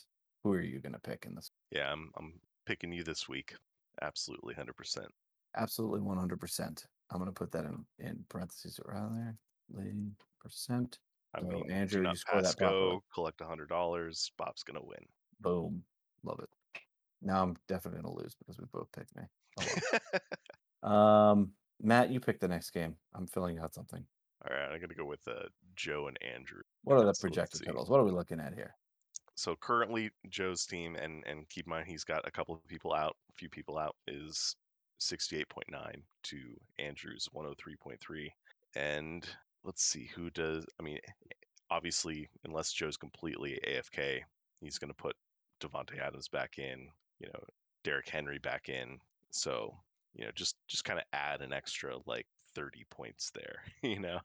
who are you gonna pick in this? yeah, I'm I'm picking you this week. Absolutely, hundred percent. Absolutely 100%. I'm gonna put that in in parentheses around there. Percent. I So, mean, Andrew, you score that go, collect a hundred dollars. Bob's gonna win. Boom. Love it. Now I'm definitely gonna lose because we both picked me. Oh, (laughs) um, Matt, you pick the next game. I'm filling out something. All right, I'm gonna go with uh, Joe and Andrew. What are the projected totals? What are we looking at here? So currently, Joe's team, and and keep in mind he's got a couple of people out, a few people out, is 68.9 to Andrew's 103.3. And let's see who does. I mean, obviously, unless Joe's completely AFK, he's going to put Davante Adams back in. You know, Derrick Henry back in. So you know, just just kind of add an extra like 30 points there. (laughs) You know,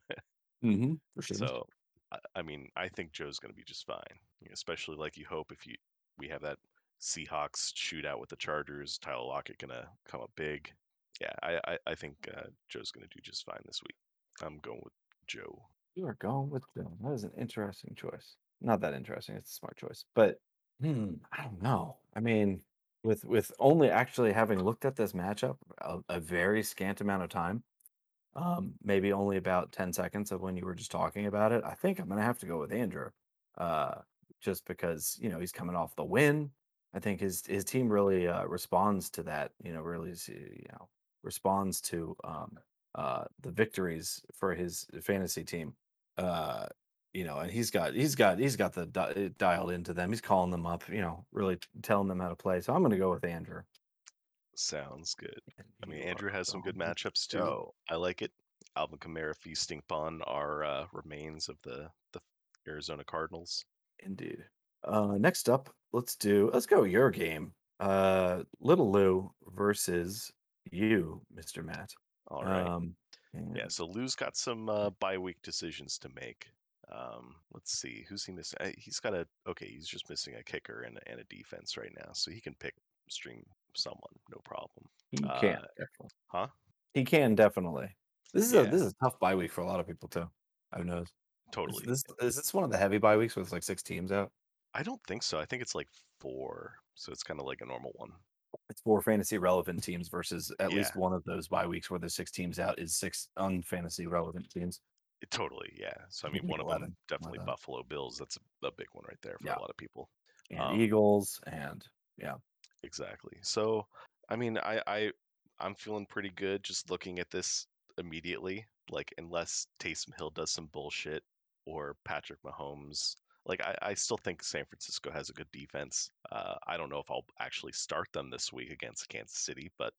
Mm-hmm. For sure. so I, I mean, I think Joe's going to be just fine. you know, Especially like you hope if you we have that Seahawks shootout with the Chargers, Tyler Lockett going to come up big. Yeah, I I, I think uh, Joe's going to do just fine this week. I'm going with Joe. You are going with Joe. That is an interesting choice. Not that interesting. It's a smart choice, but hmm, I don't know. I mean, with with only actually having looked at this matchup a, a very scant amount of time, um, maybe only about ten seconds of when you were just talking about it, I think I'm gonna have to go with Andrew, uh, just because you know he's coming off the win. I think his his team really uh, responds to that. You know, really you know responds to um, uh, the victories for his fantasy team uh you know and he's got he's got he's got the di- dialed into them he's calling them up you know really t- telling them how to play so i'm going to go with andrew Sounds good. I mean, Andrew has some good matchups too. I like it. Alvin Kamara feasting upon our uh, remains of the the Arizona Cardinals. indeed uh next up let's do let's go your game uh little lou versus you mr matt All right. um Yeah, so Lou's got some uh, bye week decisions to make. Um, let's see, who's he missing? Uh, He's got a okay. He's just missing a kicker and, a- and a defense right now, so he can pick stream someone, no problem. he can Uh, definitely huh? he can definitely this is a this is a tough bye week for a lot of people too i've noticed Is Totally. this is this one of the heavy bye weeks with like six teams out I don't think so. I think it's like four, so it's kind of like a normal one. It's four fantasy relevant teams versus at Yeah. least one of those bye weeks where there's six teams out is six unfantasy relevant teams. It- totally, yeah. So I mean, one of them definitely that. Buffalo Bills. That's a, a big one right there for Yeah. a lot of people. And Um, Eagles and yeah. Exactly. So, I mean, I, I, I'm feeling pretty good just looking at this immediately. Like, unless Taysom Hill does some bullshit or Patrick Mahomes, like I, I still think San Francisco has a good defense. Uh, I don't know if I'll actually start them this week against Kansas City, but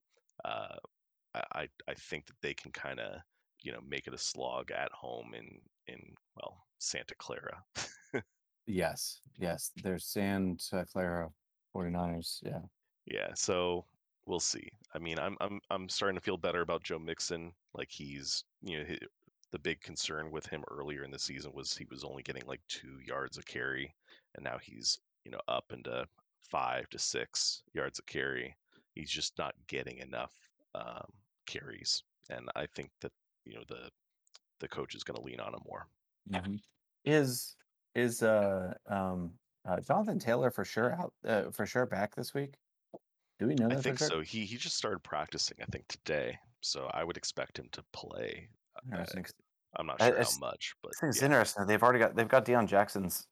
uh, I, I, think that they can kind of, you know, make it a slog at home in, in well, Santa Clara. (laughs) Yes. Yes. There's Santa Clara 49ers. Yeah. Yeah, so we'll see. I mean, I'm I'm I'm starting to feel better about Joe Mixon. Like he's, you know, the big concern with him earlier in the season was he was only getting like two yards of carry, and now he's, you know, up into five to six yards of carry. He's just not getting enough um, carries, and I think that you know the the coach is going to lean on him more. Mhm. Is is uh um uh, Jonathan Taylor for sure out uh, for sure back this week? Do we know that I think sure? so. He he just started practicing, I think today, so I would expect him to play. Uh, Interesting. 'cause I'm not sure I how much, but I it's yeah. interesting. They've already got they've got Deon Jackson's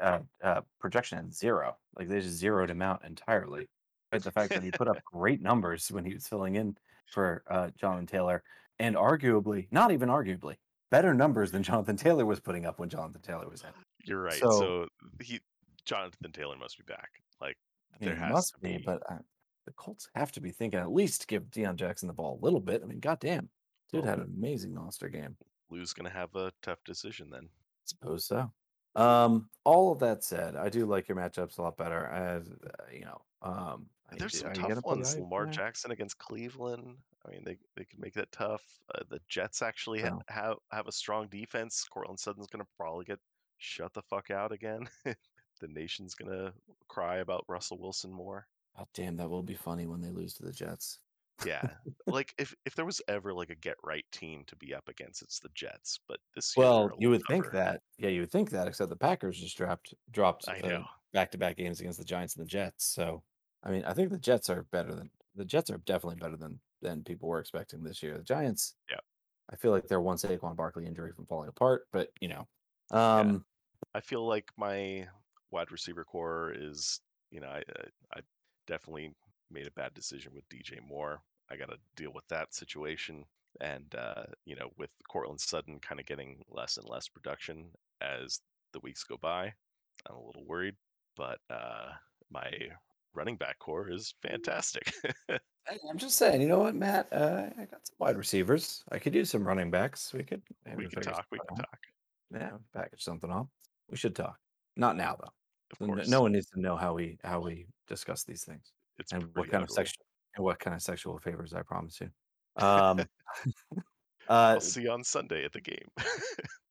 uh, uh, projection at zero. Like they just zeroed him out entirely. But the fact that he put up (laughs) great numbers when he was filling in for uh, Jonathan Taylor, and arguably, not even arguably, better numbers than Jonathan Taylor was putting up when Jonathan Taylor was in. You're right. So- So, he Jonathan Taylor must be back. Like there must to be, be. but uh, the Colts have to be thinking at least give Deon Jackson the ball a little bit. I mean, goddamn, dude had an amazing monster game. Lou's gonna have a tough decision then. suppose so. Um, all of that said, I do like your matchups a lot better. As uh, you know, um, There's some tough ones. Lamar there? Jackson against Cleveland. I mean, they they can make that tough. Uh, the Jets actually ha- have have a strong defense. Courtland Sutton's gonna probably get shut the fuck out again. (laughs) the nation's gonna cry about Russell Wilson more. God damn, that will be funny when they lose to the Jets. Yeah, like if if there was ever like a get right team to be up against, it's the Jets. But this year, Well, you would think that. Yeah, you would think that, except the Packers just dropped dropped back to back games against the Giants and the Jets. So, I mean, I think the Jets are better than the Jets are definitely better than than people were expecting this year. The Giants, Yeah. I feel like they're one Saquon Barkley injury from falling apart, but you know, um, I feel like my wide receiver corps is, you know, I- I definitely made a bad decision with DJ Moore. I got to deal with that situation, and uh, you know, with Courtland Sutton kind of getting less and less production as the weeks go by, I'm a little worried. But uh, my running back corps is fantastic. (laughs) Hey, I'm just saying, you know what, Matt? Uh, I got some wide receivers. I could use some running backs. We could we can talk. We can out. talk. Yeah, package something up. We should talk. Not now though. Of course, No one needs to know how we how we discuss these things it's and what kind of ugly. And what kind of sexual favors I promise you. Um, (laughs) uh, I'll see you on Sunday at the game. (laughs)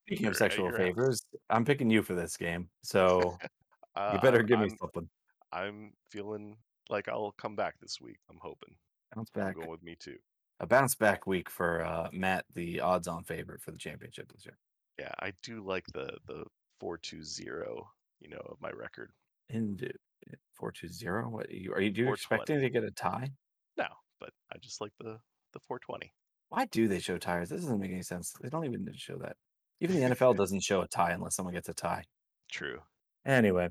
speaking of sexual house. favors, I'm picking you for this game, so (laughs) Uh, you better I'm- give me I'm- something. I'm feeling like I'll come back this week. I'm hoping. Bounce back, going with me too. a bounce back week for uh, Matt, the odds-on favorite for the championship this year. Yeah, I do like the the four two zero. You know, of my record. Indeed, four two zero. What are you are you do you 420. expecting to get a tie? No, but I just like the the four twenty. Why do they show tires? This doesn't make any sense. They don't even show that. Even the (laughs) NFL doesn't show a tie unless someone gets a tie. True. Anyway,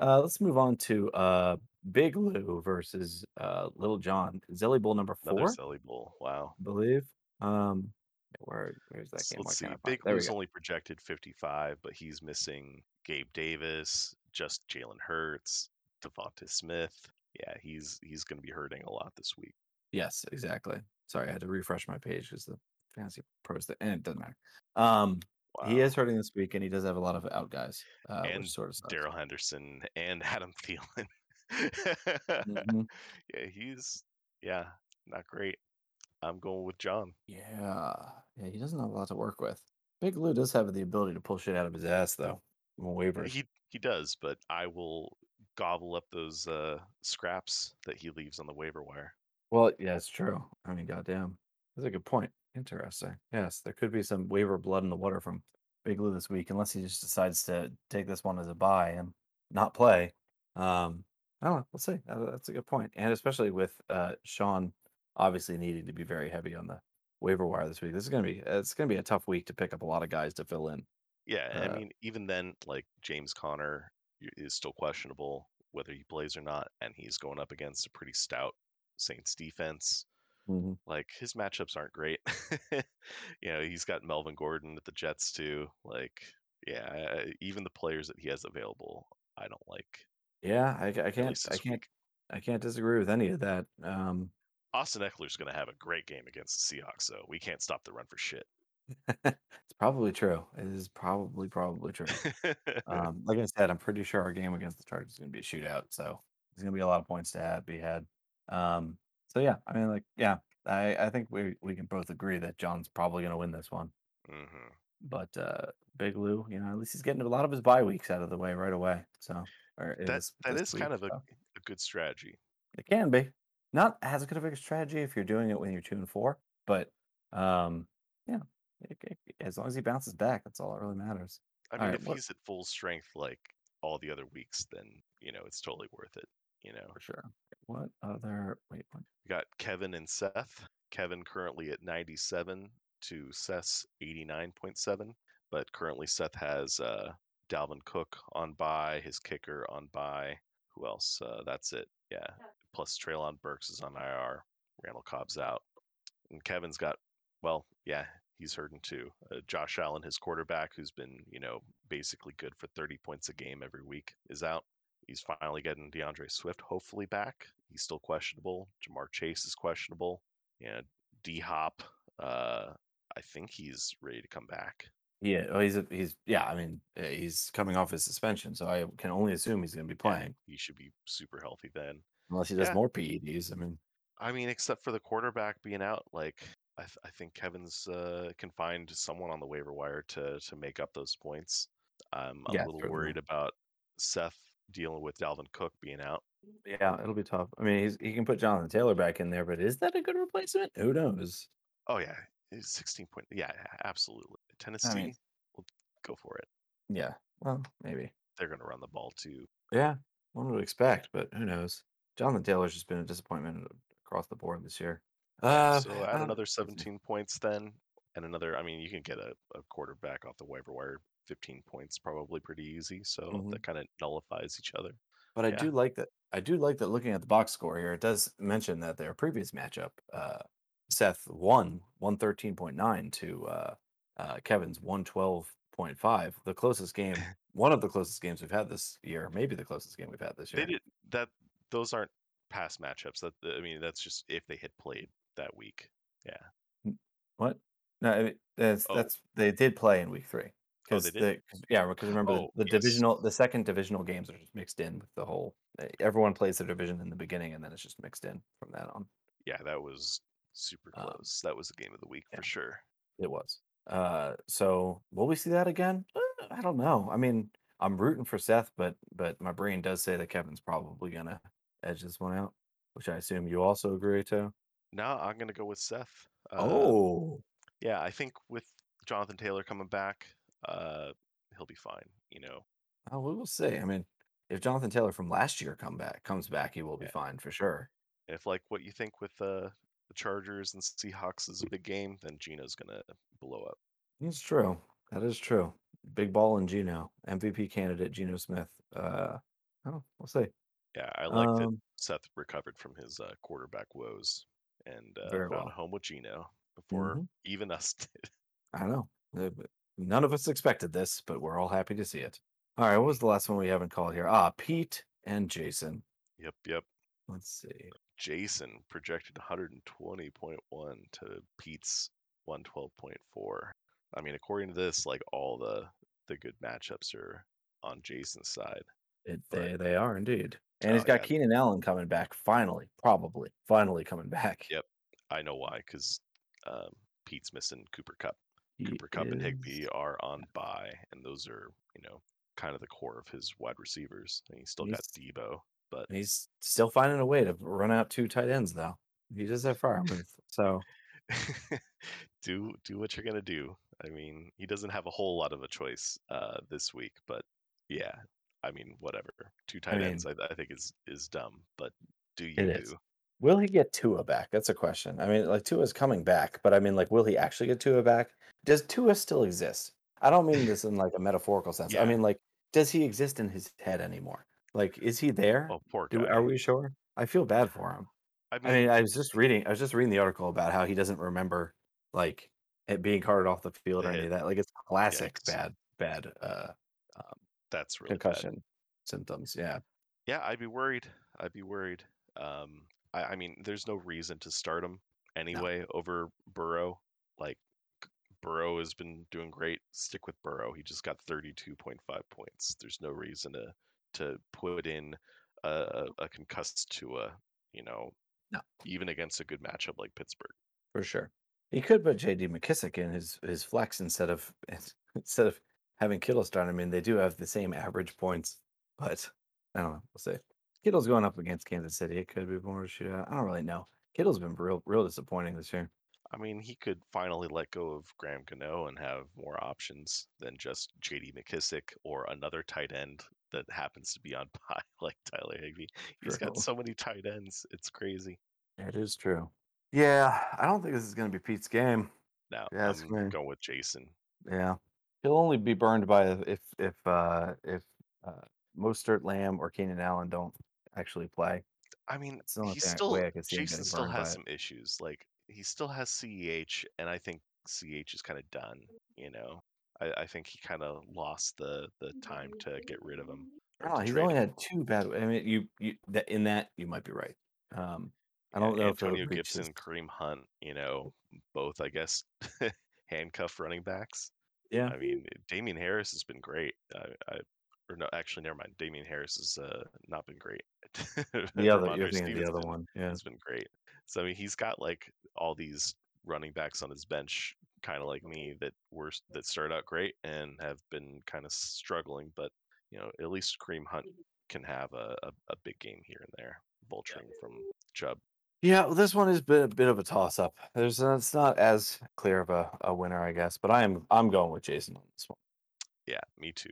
uh, let's move on to uh, Big Lou versus uh, Little John. Zelly Bowl number Another four, Zelly Bowl. Wow. I believe. Um, where where's that game? Let's see. can't I find it? Big Lou's only projected fifty five, but he's missing Gabe Davis, just Jalen Hurts, DeVonta Smith. Yeah, he's he's going to be hurting a lot this week. Yes, exactly. Sorry, I had to refresh my page because the fantasy pros that and it doesn't matter. Um, Wow. he is hurting this week, and he does have a lot of out guys, uh, And sort of. Darrell Henderson and (laughs) Adam Thielen. Mhm. (laughs) Yeah, he's yeah, not great. I'm going with John. Yeah, yeah, he doesn't have a lot to work with. Big Lou does have the ability to pull shit out of his ass, though. waivers. He he does, but I will gobble up those uh, scraps that he leaves on the waiver wire. Well, yeah, it's true. I mean, goddamn, that's a good point. Interesting. Yes, there could be some waiver blood in the water from Big Lou this week, unless he just decides to take this one as a buy and not play. Um, I don't know. We'll see. That's a good point. and especially with uh, Sean obviously needing to be very heavy on the waiver wire this week. This is gonna be it's gonna be a tough week to pick up a lot of guys to fill in. Yeah, Uh, I mean, even then, like James Conner y- is still questionable whether he plays or not, and he's going up against a pretty stout Saints defense. Mhm. Like his matchups aren't great. (laughs) you know, he's got Melvin Gordon at the Jets too. Like, yeah, even the players that he has available, I don't like. Yeah, I, I can't I can't week. I can't disagree with any of that. Um, Austin Ekeler's going to have a great game against the Seahawks, so we can't stop the run for shit. (laughs) it's probably true. It is probably probably true. (laughs) Um, like I said, I'm pretty sure our game against the Chargers is going to be a shootout. So there's going to be a lot of points to have, be had. Um, so yeah, I mean, like, yeah, I, I think we we can both agree that John's probably going to win this one. hmm But uh, Big Lou, you know, at least he's getting a lot of his bye weeks out of the way right away. So or That this- that this is kind week, of a, so a good strategy. it can be not as good of a strategy if you're doing it when you're two and four, but um, yeah, as long as he bounces back, that's all that really matters. I All mean, right, if what- he's at full strength like all the other weeks, then you know it's totally worth it. You know, For sure. What other? Wait, what? we got Kevin and Seth. Kevin currently at 97 to Seth's 89.7, but currently Seth has uh, Dalvin Cook on by, his kicker on by. Who else? Uh, that's it. Yeah. Plus Treylon Burks is on IR. Randall Cobb's out. And Kevin's got, well, yeah, he's hurting too. Uh, Josh Allen, his quarterback, who's been, you know, basically good for 30 points a game every week, is out. He's finally getting D'Andre Swift hopefully back. He's still questionable. Ja'Marr Chase is questionable. Yeah, D Hop. Uh, I think he's ready to come back. Yeah, well, he's a, he's yeah. I mean, uh, he's coming off his suspension, so I can only assume he's going to be Yeah, playing he should be super healthy then. unless he does Yeah. more PEDs. I mean, I mean, except for the quarterback being out, like I, th- I think Kevin's uh, can find someone on the waiver wire to to make up those points. I'm, I'm Yeah, a little certainly. worried about Seth dealing with Dalvin Cook being out. Yeah, it'll be tough. I mean, he's, he can put Jonathan Taylor back in there, but is that a good replacement? Who knows? Oh yeah, he's 16 point. Yeah, absolutely. Tennessee, will go for it. Yeah. Well, maybe. They're going to run the ball too. Yeah, one would expect, but who knows? Jonathan Taylor's just been a disappointment across the board this year. Uh, so add don't- another 17 points then, and another. I mean, you can get a, a quarterback off the waiver wire, 15 points, probably pretty easy. So Mhm. that kind of nullifies each other. But I do like that. I do like that. Looking at the box score here, it does mention that their previous matchup, uh, Seth won one thirteen point nine to uh, uh, Kevin's one twelve point five. The closest game, (laughs) one of the closest games we've had this year, maybe the closest game we've had this year. They did that. Those aren't past matchups. That I mean, that's just if they had played that week. Yeah. What? No, I mean, that's Oh. that's they did play in week three. Oh, they did? the- yeah, because remember Oh, the, the yes. divisional, the second divisional games are just mixed in with the whole. eh, Everyone plays their division in the beginning, and then it's just mixed in from that on. Yeah, that was super Um, close. that was the game of the week yeah. for sure. It was. Uh, so will we see that again? Uh, I don't know. I mean, I'm rooting for Seth, but but my brain does say that Kevin's probably gonna edge this one out, which I assume you also agree to. No, I'm gonna go with Seth. Uh, oh, yeah, I think with Jonathan Taylor coming back, uh, he'll be fine. You know, oh, we will see. I mean, if Jonathan Taylor from last year come back comes back, he will be Yeah. fine for sure. if like what you think with uh, the Chargers and Seahawks is a big game, then Geno's gonna blow up. It's true. That is true. Big ball and Geno, MVP candidate Geno Smith. Uh, oh, we'll see. Yeah, I like that Um, Seth recovered from his uh, quarterback woes and uh, Very found well. a home with Geno before Mhm. even us (laughs) did. I know. Uh, None of us expected this, but we're all happy to see it. All right, what was the last one we haven't called here? Ah, Pete and Jason. Yep, yep. Let's see. Jason projected 120.1 to Pete's 112.4. I mean, according to this, like all the the good matchups are on Jason's side. It, they they are indeed, and he's Oh, got yeah. Keenan Allen coming back finally, probably finally coming back. Yep. I know why, because um, Pete's missing Cooper Kupp. He Cooper Kupp and Higbee are on bye, and those are you know kind of the core of his wide receivers. And he's still got Deebo, but and He's still finding a way to run out two tight ends though. He does have far so (laughs) do do what you're gonna do. I mean, he doesn't have a whole lot of a choice uh, this week, but yeah, I mean, whatever. Two tight mean- ends, I, I think is is dumb, but do you It is. will he get Tua back? That's a question. I mean, like Tua's coming back, but I mean, like, will he actually get Tua back? Does Tua still exist? I don't mean this in like a metaphorical (laughs) sense. I mean, like, does he exist in his head anymore? Like, is he there? Oh, poor guy. Do, are we sure? I feel bad for him. I I mean, mean, I was just reading. I was just reading the article about how he doesn't remember like it being carted off the field or any of that. Like, it's classic Yikes. bad, bad uh, that's really bad. concussion symptoms. Yeah, Yeah, I'd be worried. I'd be worried. Um, I, I mean, there's no reason to start him anyway over Burrow. Like Burrow has been doing great. Stick with Burrow. He just got 32.5 points. There's no reason to to put in a, a, a concussed to a you know No. even against a good matchup like Pittsburgh. for sure. He could put J.D. McKissic in his his flex instead of (laughs) instead of having Kittle start. I mean, they do have the same average points, but I don't know. We'll see. Kittle's going up against Kansas City. It could be more shootout. I don't really know. Kittle's been real real disappointing this year. I mean, he could finally let go of Graham Gano and have more options than just J.D. McKissic or another tight end that happens to be on (laughs) bye like Tyler Higbee. He's got so many tight ends. It's crazy. It is true. Yeah, I don't think this is going to be Pete's game. No, Yeah, I'm going with Jason. Yeah, he'll only be burned by if if uh if uh Mostert, Lamb, or Keenan Allen don't actually play. I mean, That's the only he thing still way I can see him Jason getting still burned by has it. some issues. Like he still has CEH, and I think CEH is kind of done. You know, I, I think he kind of lost the the time to get rid of him. or Oh, to he's trade only him. had two bad. I mean, you you that in that you might be right. Um, I don't know if Antonio it'll reach Gibson, Kareem Hunt, you know, both I guess (laughs) handcuff running backs. Yeah, I mean, Damien Harris has been great. I, I or no, actually, never mind. Damien Harris has uh, not been great. (laughs) The other, you're thinking the other been- one. Yeah. has been great. So I mean, he's got like all these running backs on his bench, kind of like me, that were that started out great and have been kind of struggling. But you know, at least Kareem Hunt can have a, a, a big game here and there, vulturing from Chubb. Yeah, well, this one is a bit, a bit of a toss up. There's uh, it's not as clear of a, a winner, I guess, but I am I'm going with Jason on this one. Yeah, me too.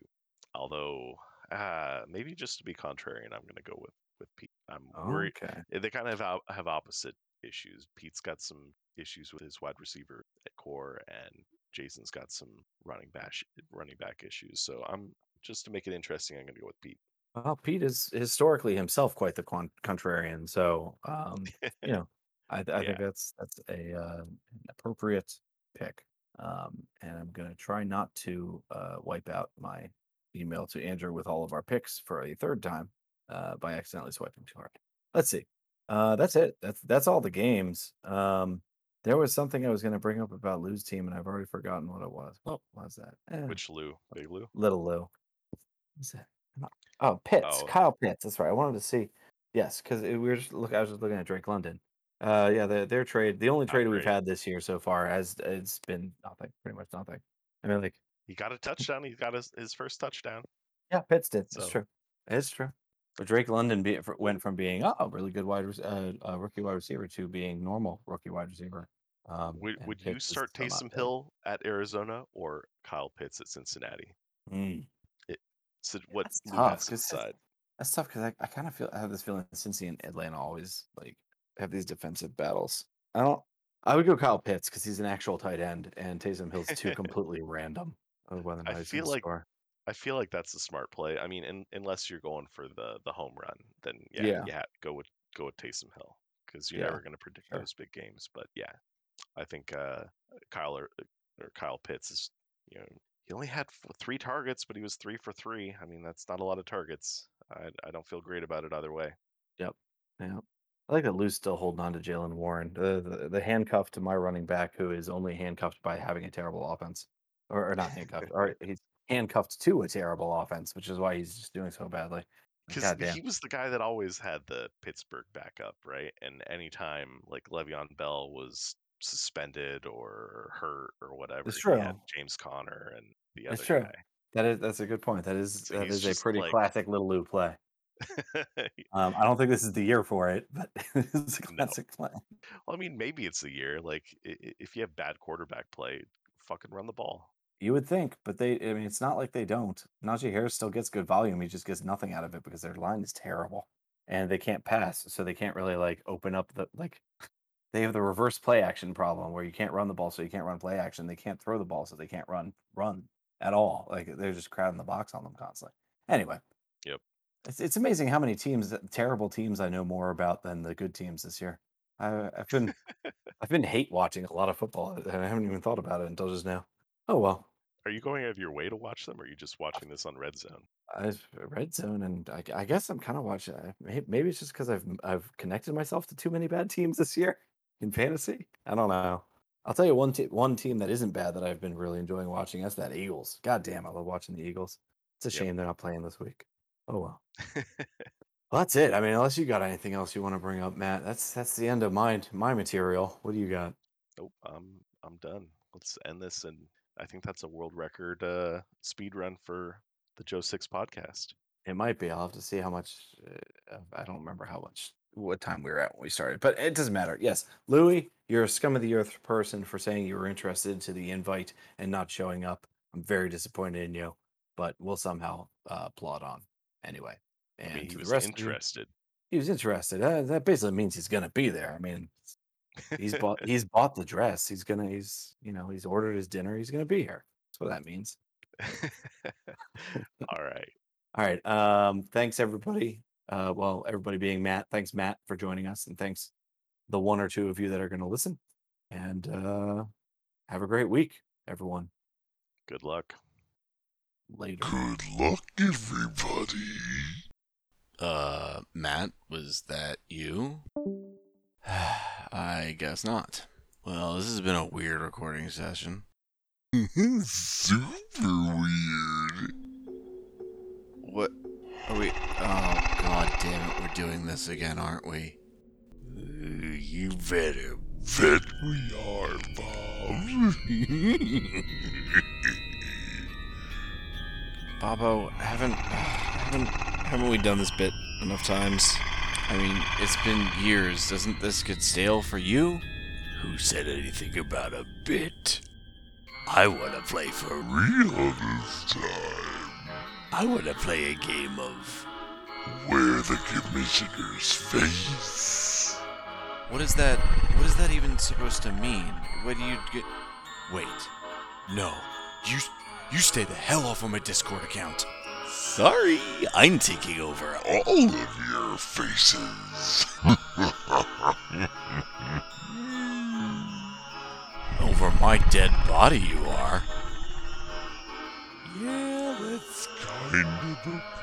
Although, uh, maybe just to be contrarian, I'm going to go with with Pete. I'm worried. Okay. eh, They kind of have, have opposite issues. Pete's got some issues with his wide receiver at corps, and Jason's got some running back running back issues. So I'm just to make it interesting. I'm going to go with Pete. Well, Pete is historically himself quite the con- contrarian, so um, you know, I, I think Yeah. that's that's a uh, an appropriate pick. Um, and I'm gonna try not to uh, wipe out my email to Andrew with all of our picks for a third time uh, by accidentally swiping too hard. Let's see. Uh, that's it. That's that's all the games. Um, there was something I was gonna bring up about Lou's team, and I've already forgotten what it was. What was that? Eh, Which Lou? Big Lou? Little Lou. What's that? Oh, Pitts. Oh. Kyle Pitts. That's right. I wanted to see. Yes, because we were just look. I was just looking at Drake London. Uh, yeah, their their trade. The only Not trade we've had this year so far has it's been nothing. Pretty much nothing. I mean, like, He got a touchdown. He got his, his first touchdown. yeah, Pitts did. It's true. It's true. But Drake London be, went from being oh, a really good wide uh, uh, rookie wide receiver to being normal rookie wide receiver. Um, Would would you Pitts start Taysom. Hill at Arizona or Kyle Pitts at Cincinnati? Mm. So what That's tough, 'cause that's- tough because I, I kind of feel I have this feeling Cincy and Atlanta always like have these defensive battles. I don't. I would go Kyle Pitts because he's an actual tight end, and Taysom Hill's too (laughs) completely random. Whether I feel like- score. I feel like that's a smart play. I mean, in, unless you're going for the the home run, then yeah, Yeah. yeah, go with go with Taysom Hill because you're Yeah, never going to predict sure. those big games. But yeah, I think uh, Kyle or, or Kyle Pitts is you know he only had f- three targets, but he was three for three. I mean, that's not a lot of targets. I I don't feel great about it either way. Yep. Yeah, I like that Lou's still holding on to Jaylen Warren, the, the the handcuff to my running back, who is only handcuffed by having a terrible offense, or, or not handcuffed, (laughs) or he's handcuffed to a terrible offense, which is why he's just doing so badly. Because he was the guy that always had the Pittsburgh backup, right? And anytime like Le'Veon Bell was suspended or hurt or whatever, he had true. James Conner and the other It's true. guy. That is that's a good point. That is So that is a pretty like- classic little Lou play. (laughs) Um, I don't think this is the year for it, but (laughs) it's a No. classic play. well, I mean, maybe it's the year. Like, if you have bad quarterback play, fucking run the ball. You would think, but they, I mean, it's not like they don't. Najee Harris still gets good volume. He just gets nothing out of it because their line is terrible and they can't pass. So they can't really like open up the, like, (laughs) they have the reverse play action problem where you can't run the ball. So you can't run play action. They can't throw the ball. So they can't run, run at all. Like they're just crowding the box on them constantly. Anyway. Yep. It's, it's amazing how many teams, uh, terrible teams I know more about than the good teams this year. I, I've been, (laughs) I've been hate watching a lot of football. and I haven't even thought about it until just now. Oh, well. Are you going out of your way to watch them, or are you just watching this on Red Zone? I've red zone, and I, I guess I'm kind of watching. I- Maybe it's just because I've I've connected myself to too many bad teams this year in fantasy. I don't know. I'll tell you one te- one team that isn't bad that I've been really enjoying watching. That's that Eagles. God damn, I love watching the Eagles. It's a Yep. shame they're not playing this week. Oh well. (laughs) Well, that's it. I mean, unless you got anything else you want to bring up, Matt, that's that's the end of my my material. What do you got? Nope, I'm I'm done. Let's end this, and I think that's a world record uh, speed run for the Joe Six podcast. It might be. I'll have to see how much. Uh, I don't remember how much, what time we were at when we started, but it doesn't matter. Yes, Louis, you're a scum of the earth person for saying you were interested to the invite and not showing up. I'm very disappointed in you, but we'll somehow uh, plod on anyway. And I mean, he to was the rest you- interested. he was interested. Uh, that basically means he's gonna be there. I mean, he's bought (laughs) he's bought the dress. He's gonna he's you know he's ordered his dinner. He's gonna be here. That's what that means. (laughs) All right. (laughs) All right. Um, thanks everybody. Uh, well, everybody being Matt. Thanks, Matt, for joining us, and thanks the one or two of you that are going to listen. And uh, have a great week, everyone. Good luck. Later. Good luck, everybody. Uh, Matt, was that you? (sighs) I guess not. Well, this has been a weird recording session. (laughs) Super weird. Are we? Oh, god damn it! We're doing this again, aren't we? Uh, you better bet we are, Bob. Bobo, haven't haven't haven't we done this bit enough times? I mean, it's been years. Doesn't this get stale for you? Who said anything about a bit? I want to play for real this time. I want to play a game of where the commissioner's face. What is that? What is that even supposed to mean? What do you get? Wait, no, you you stay the hell off of my Discord account. Sorry, I'm taking over all of your faces. (laughs) over my dead body, you are. Yeah, that's kind of the.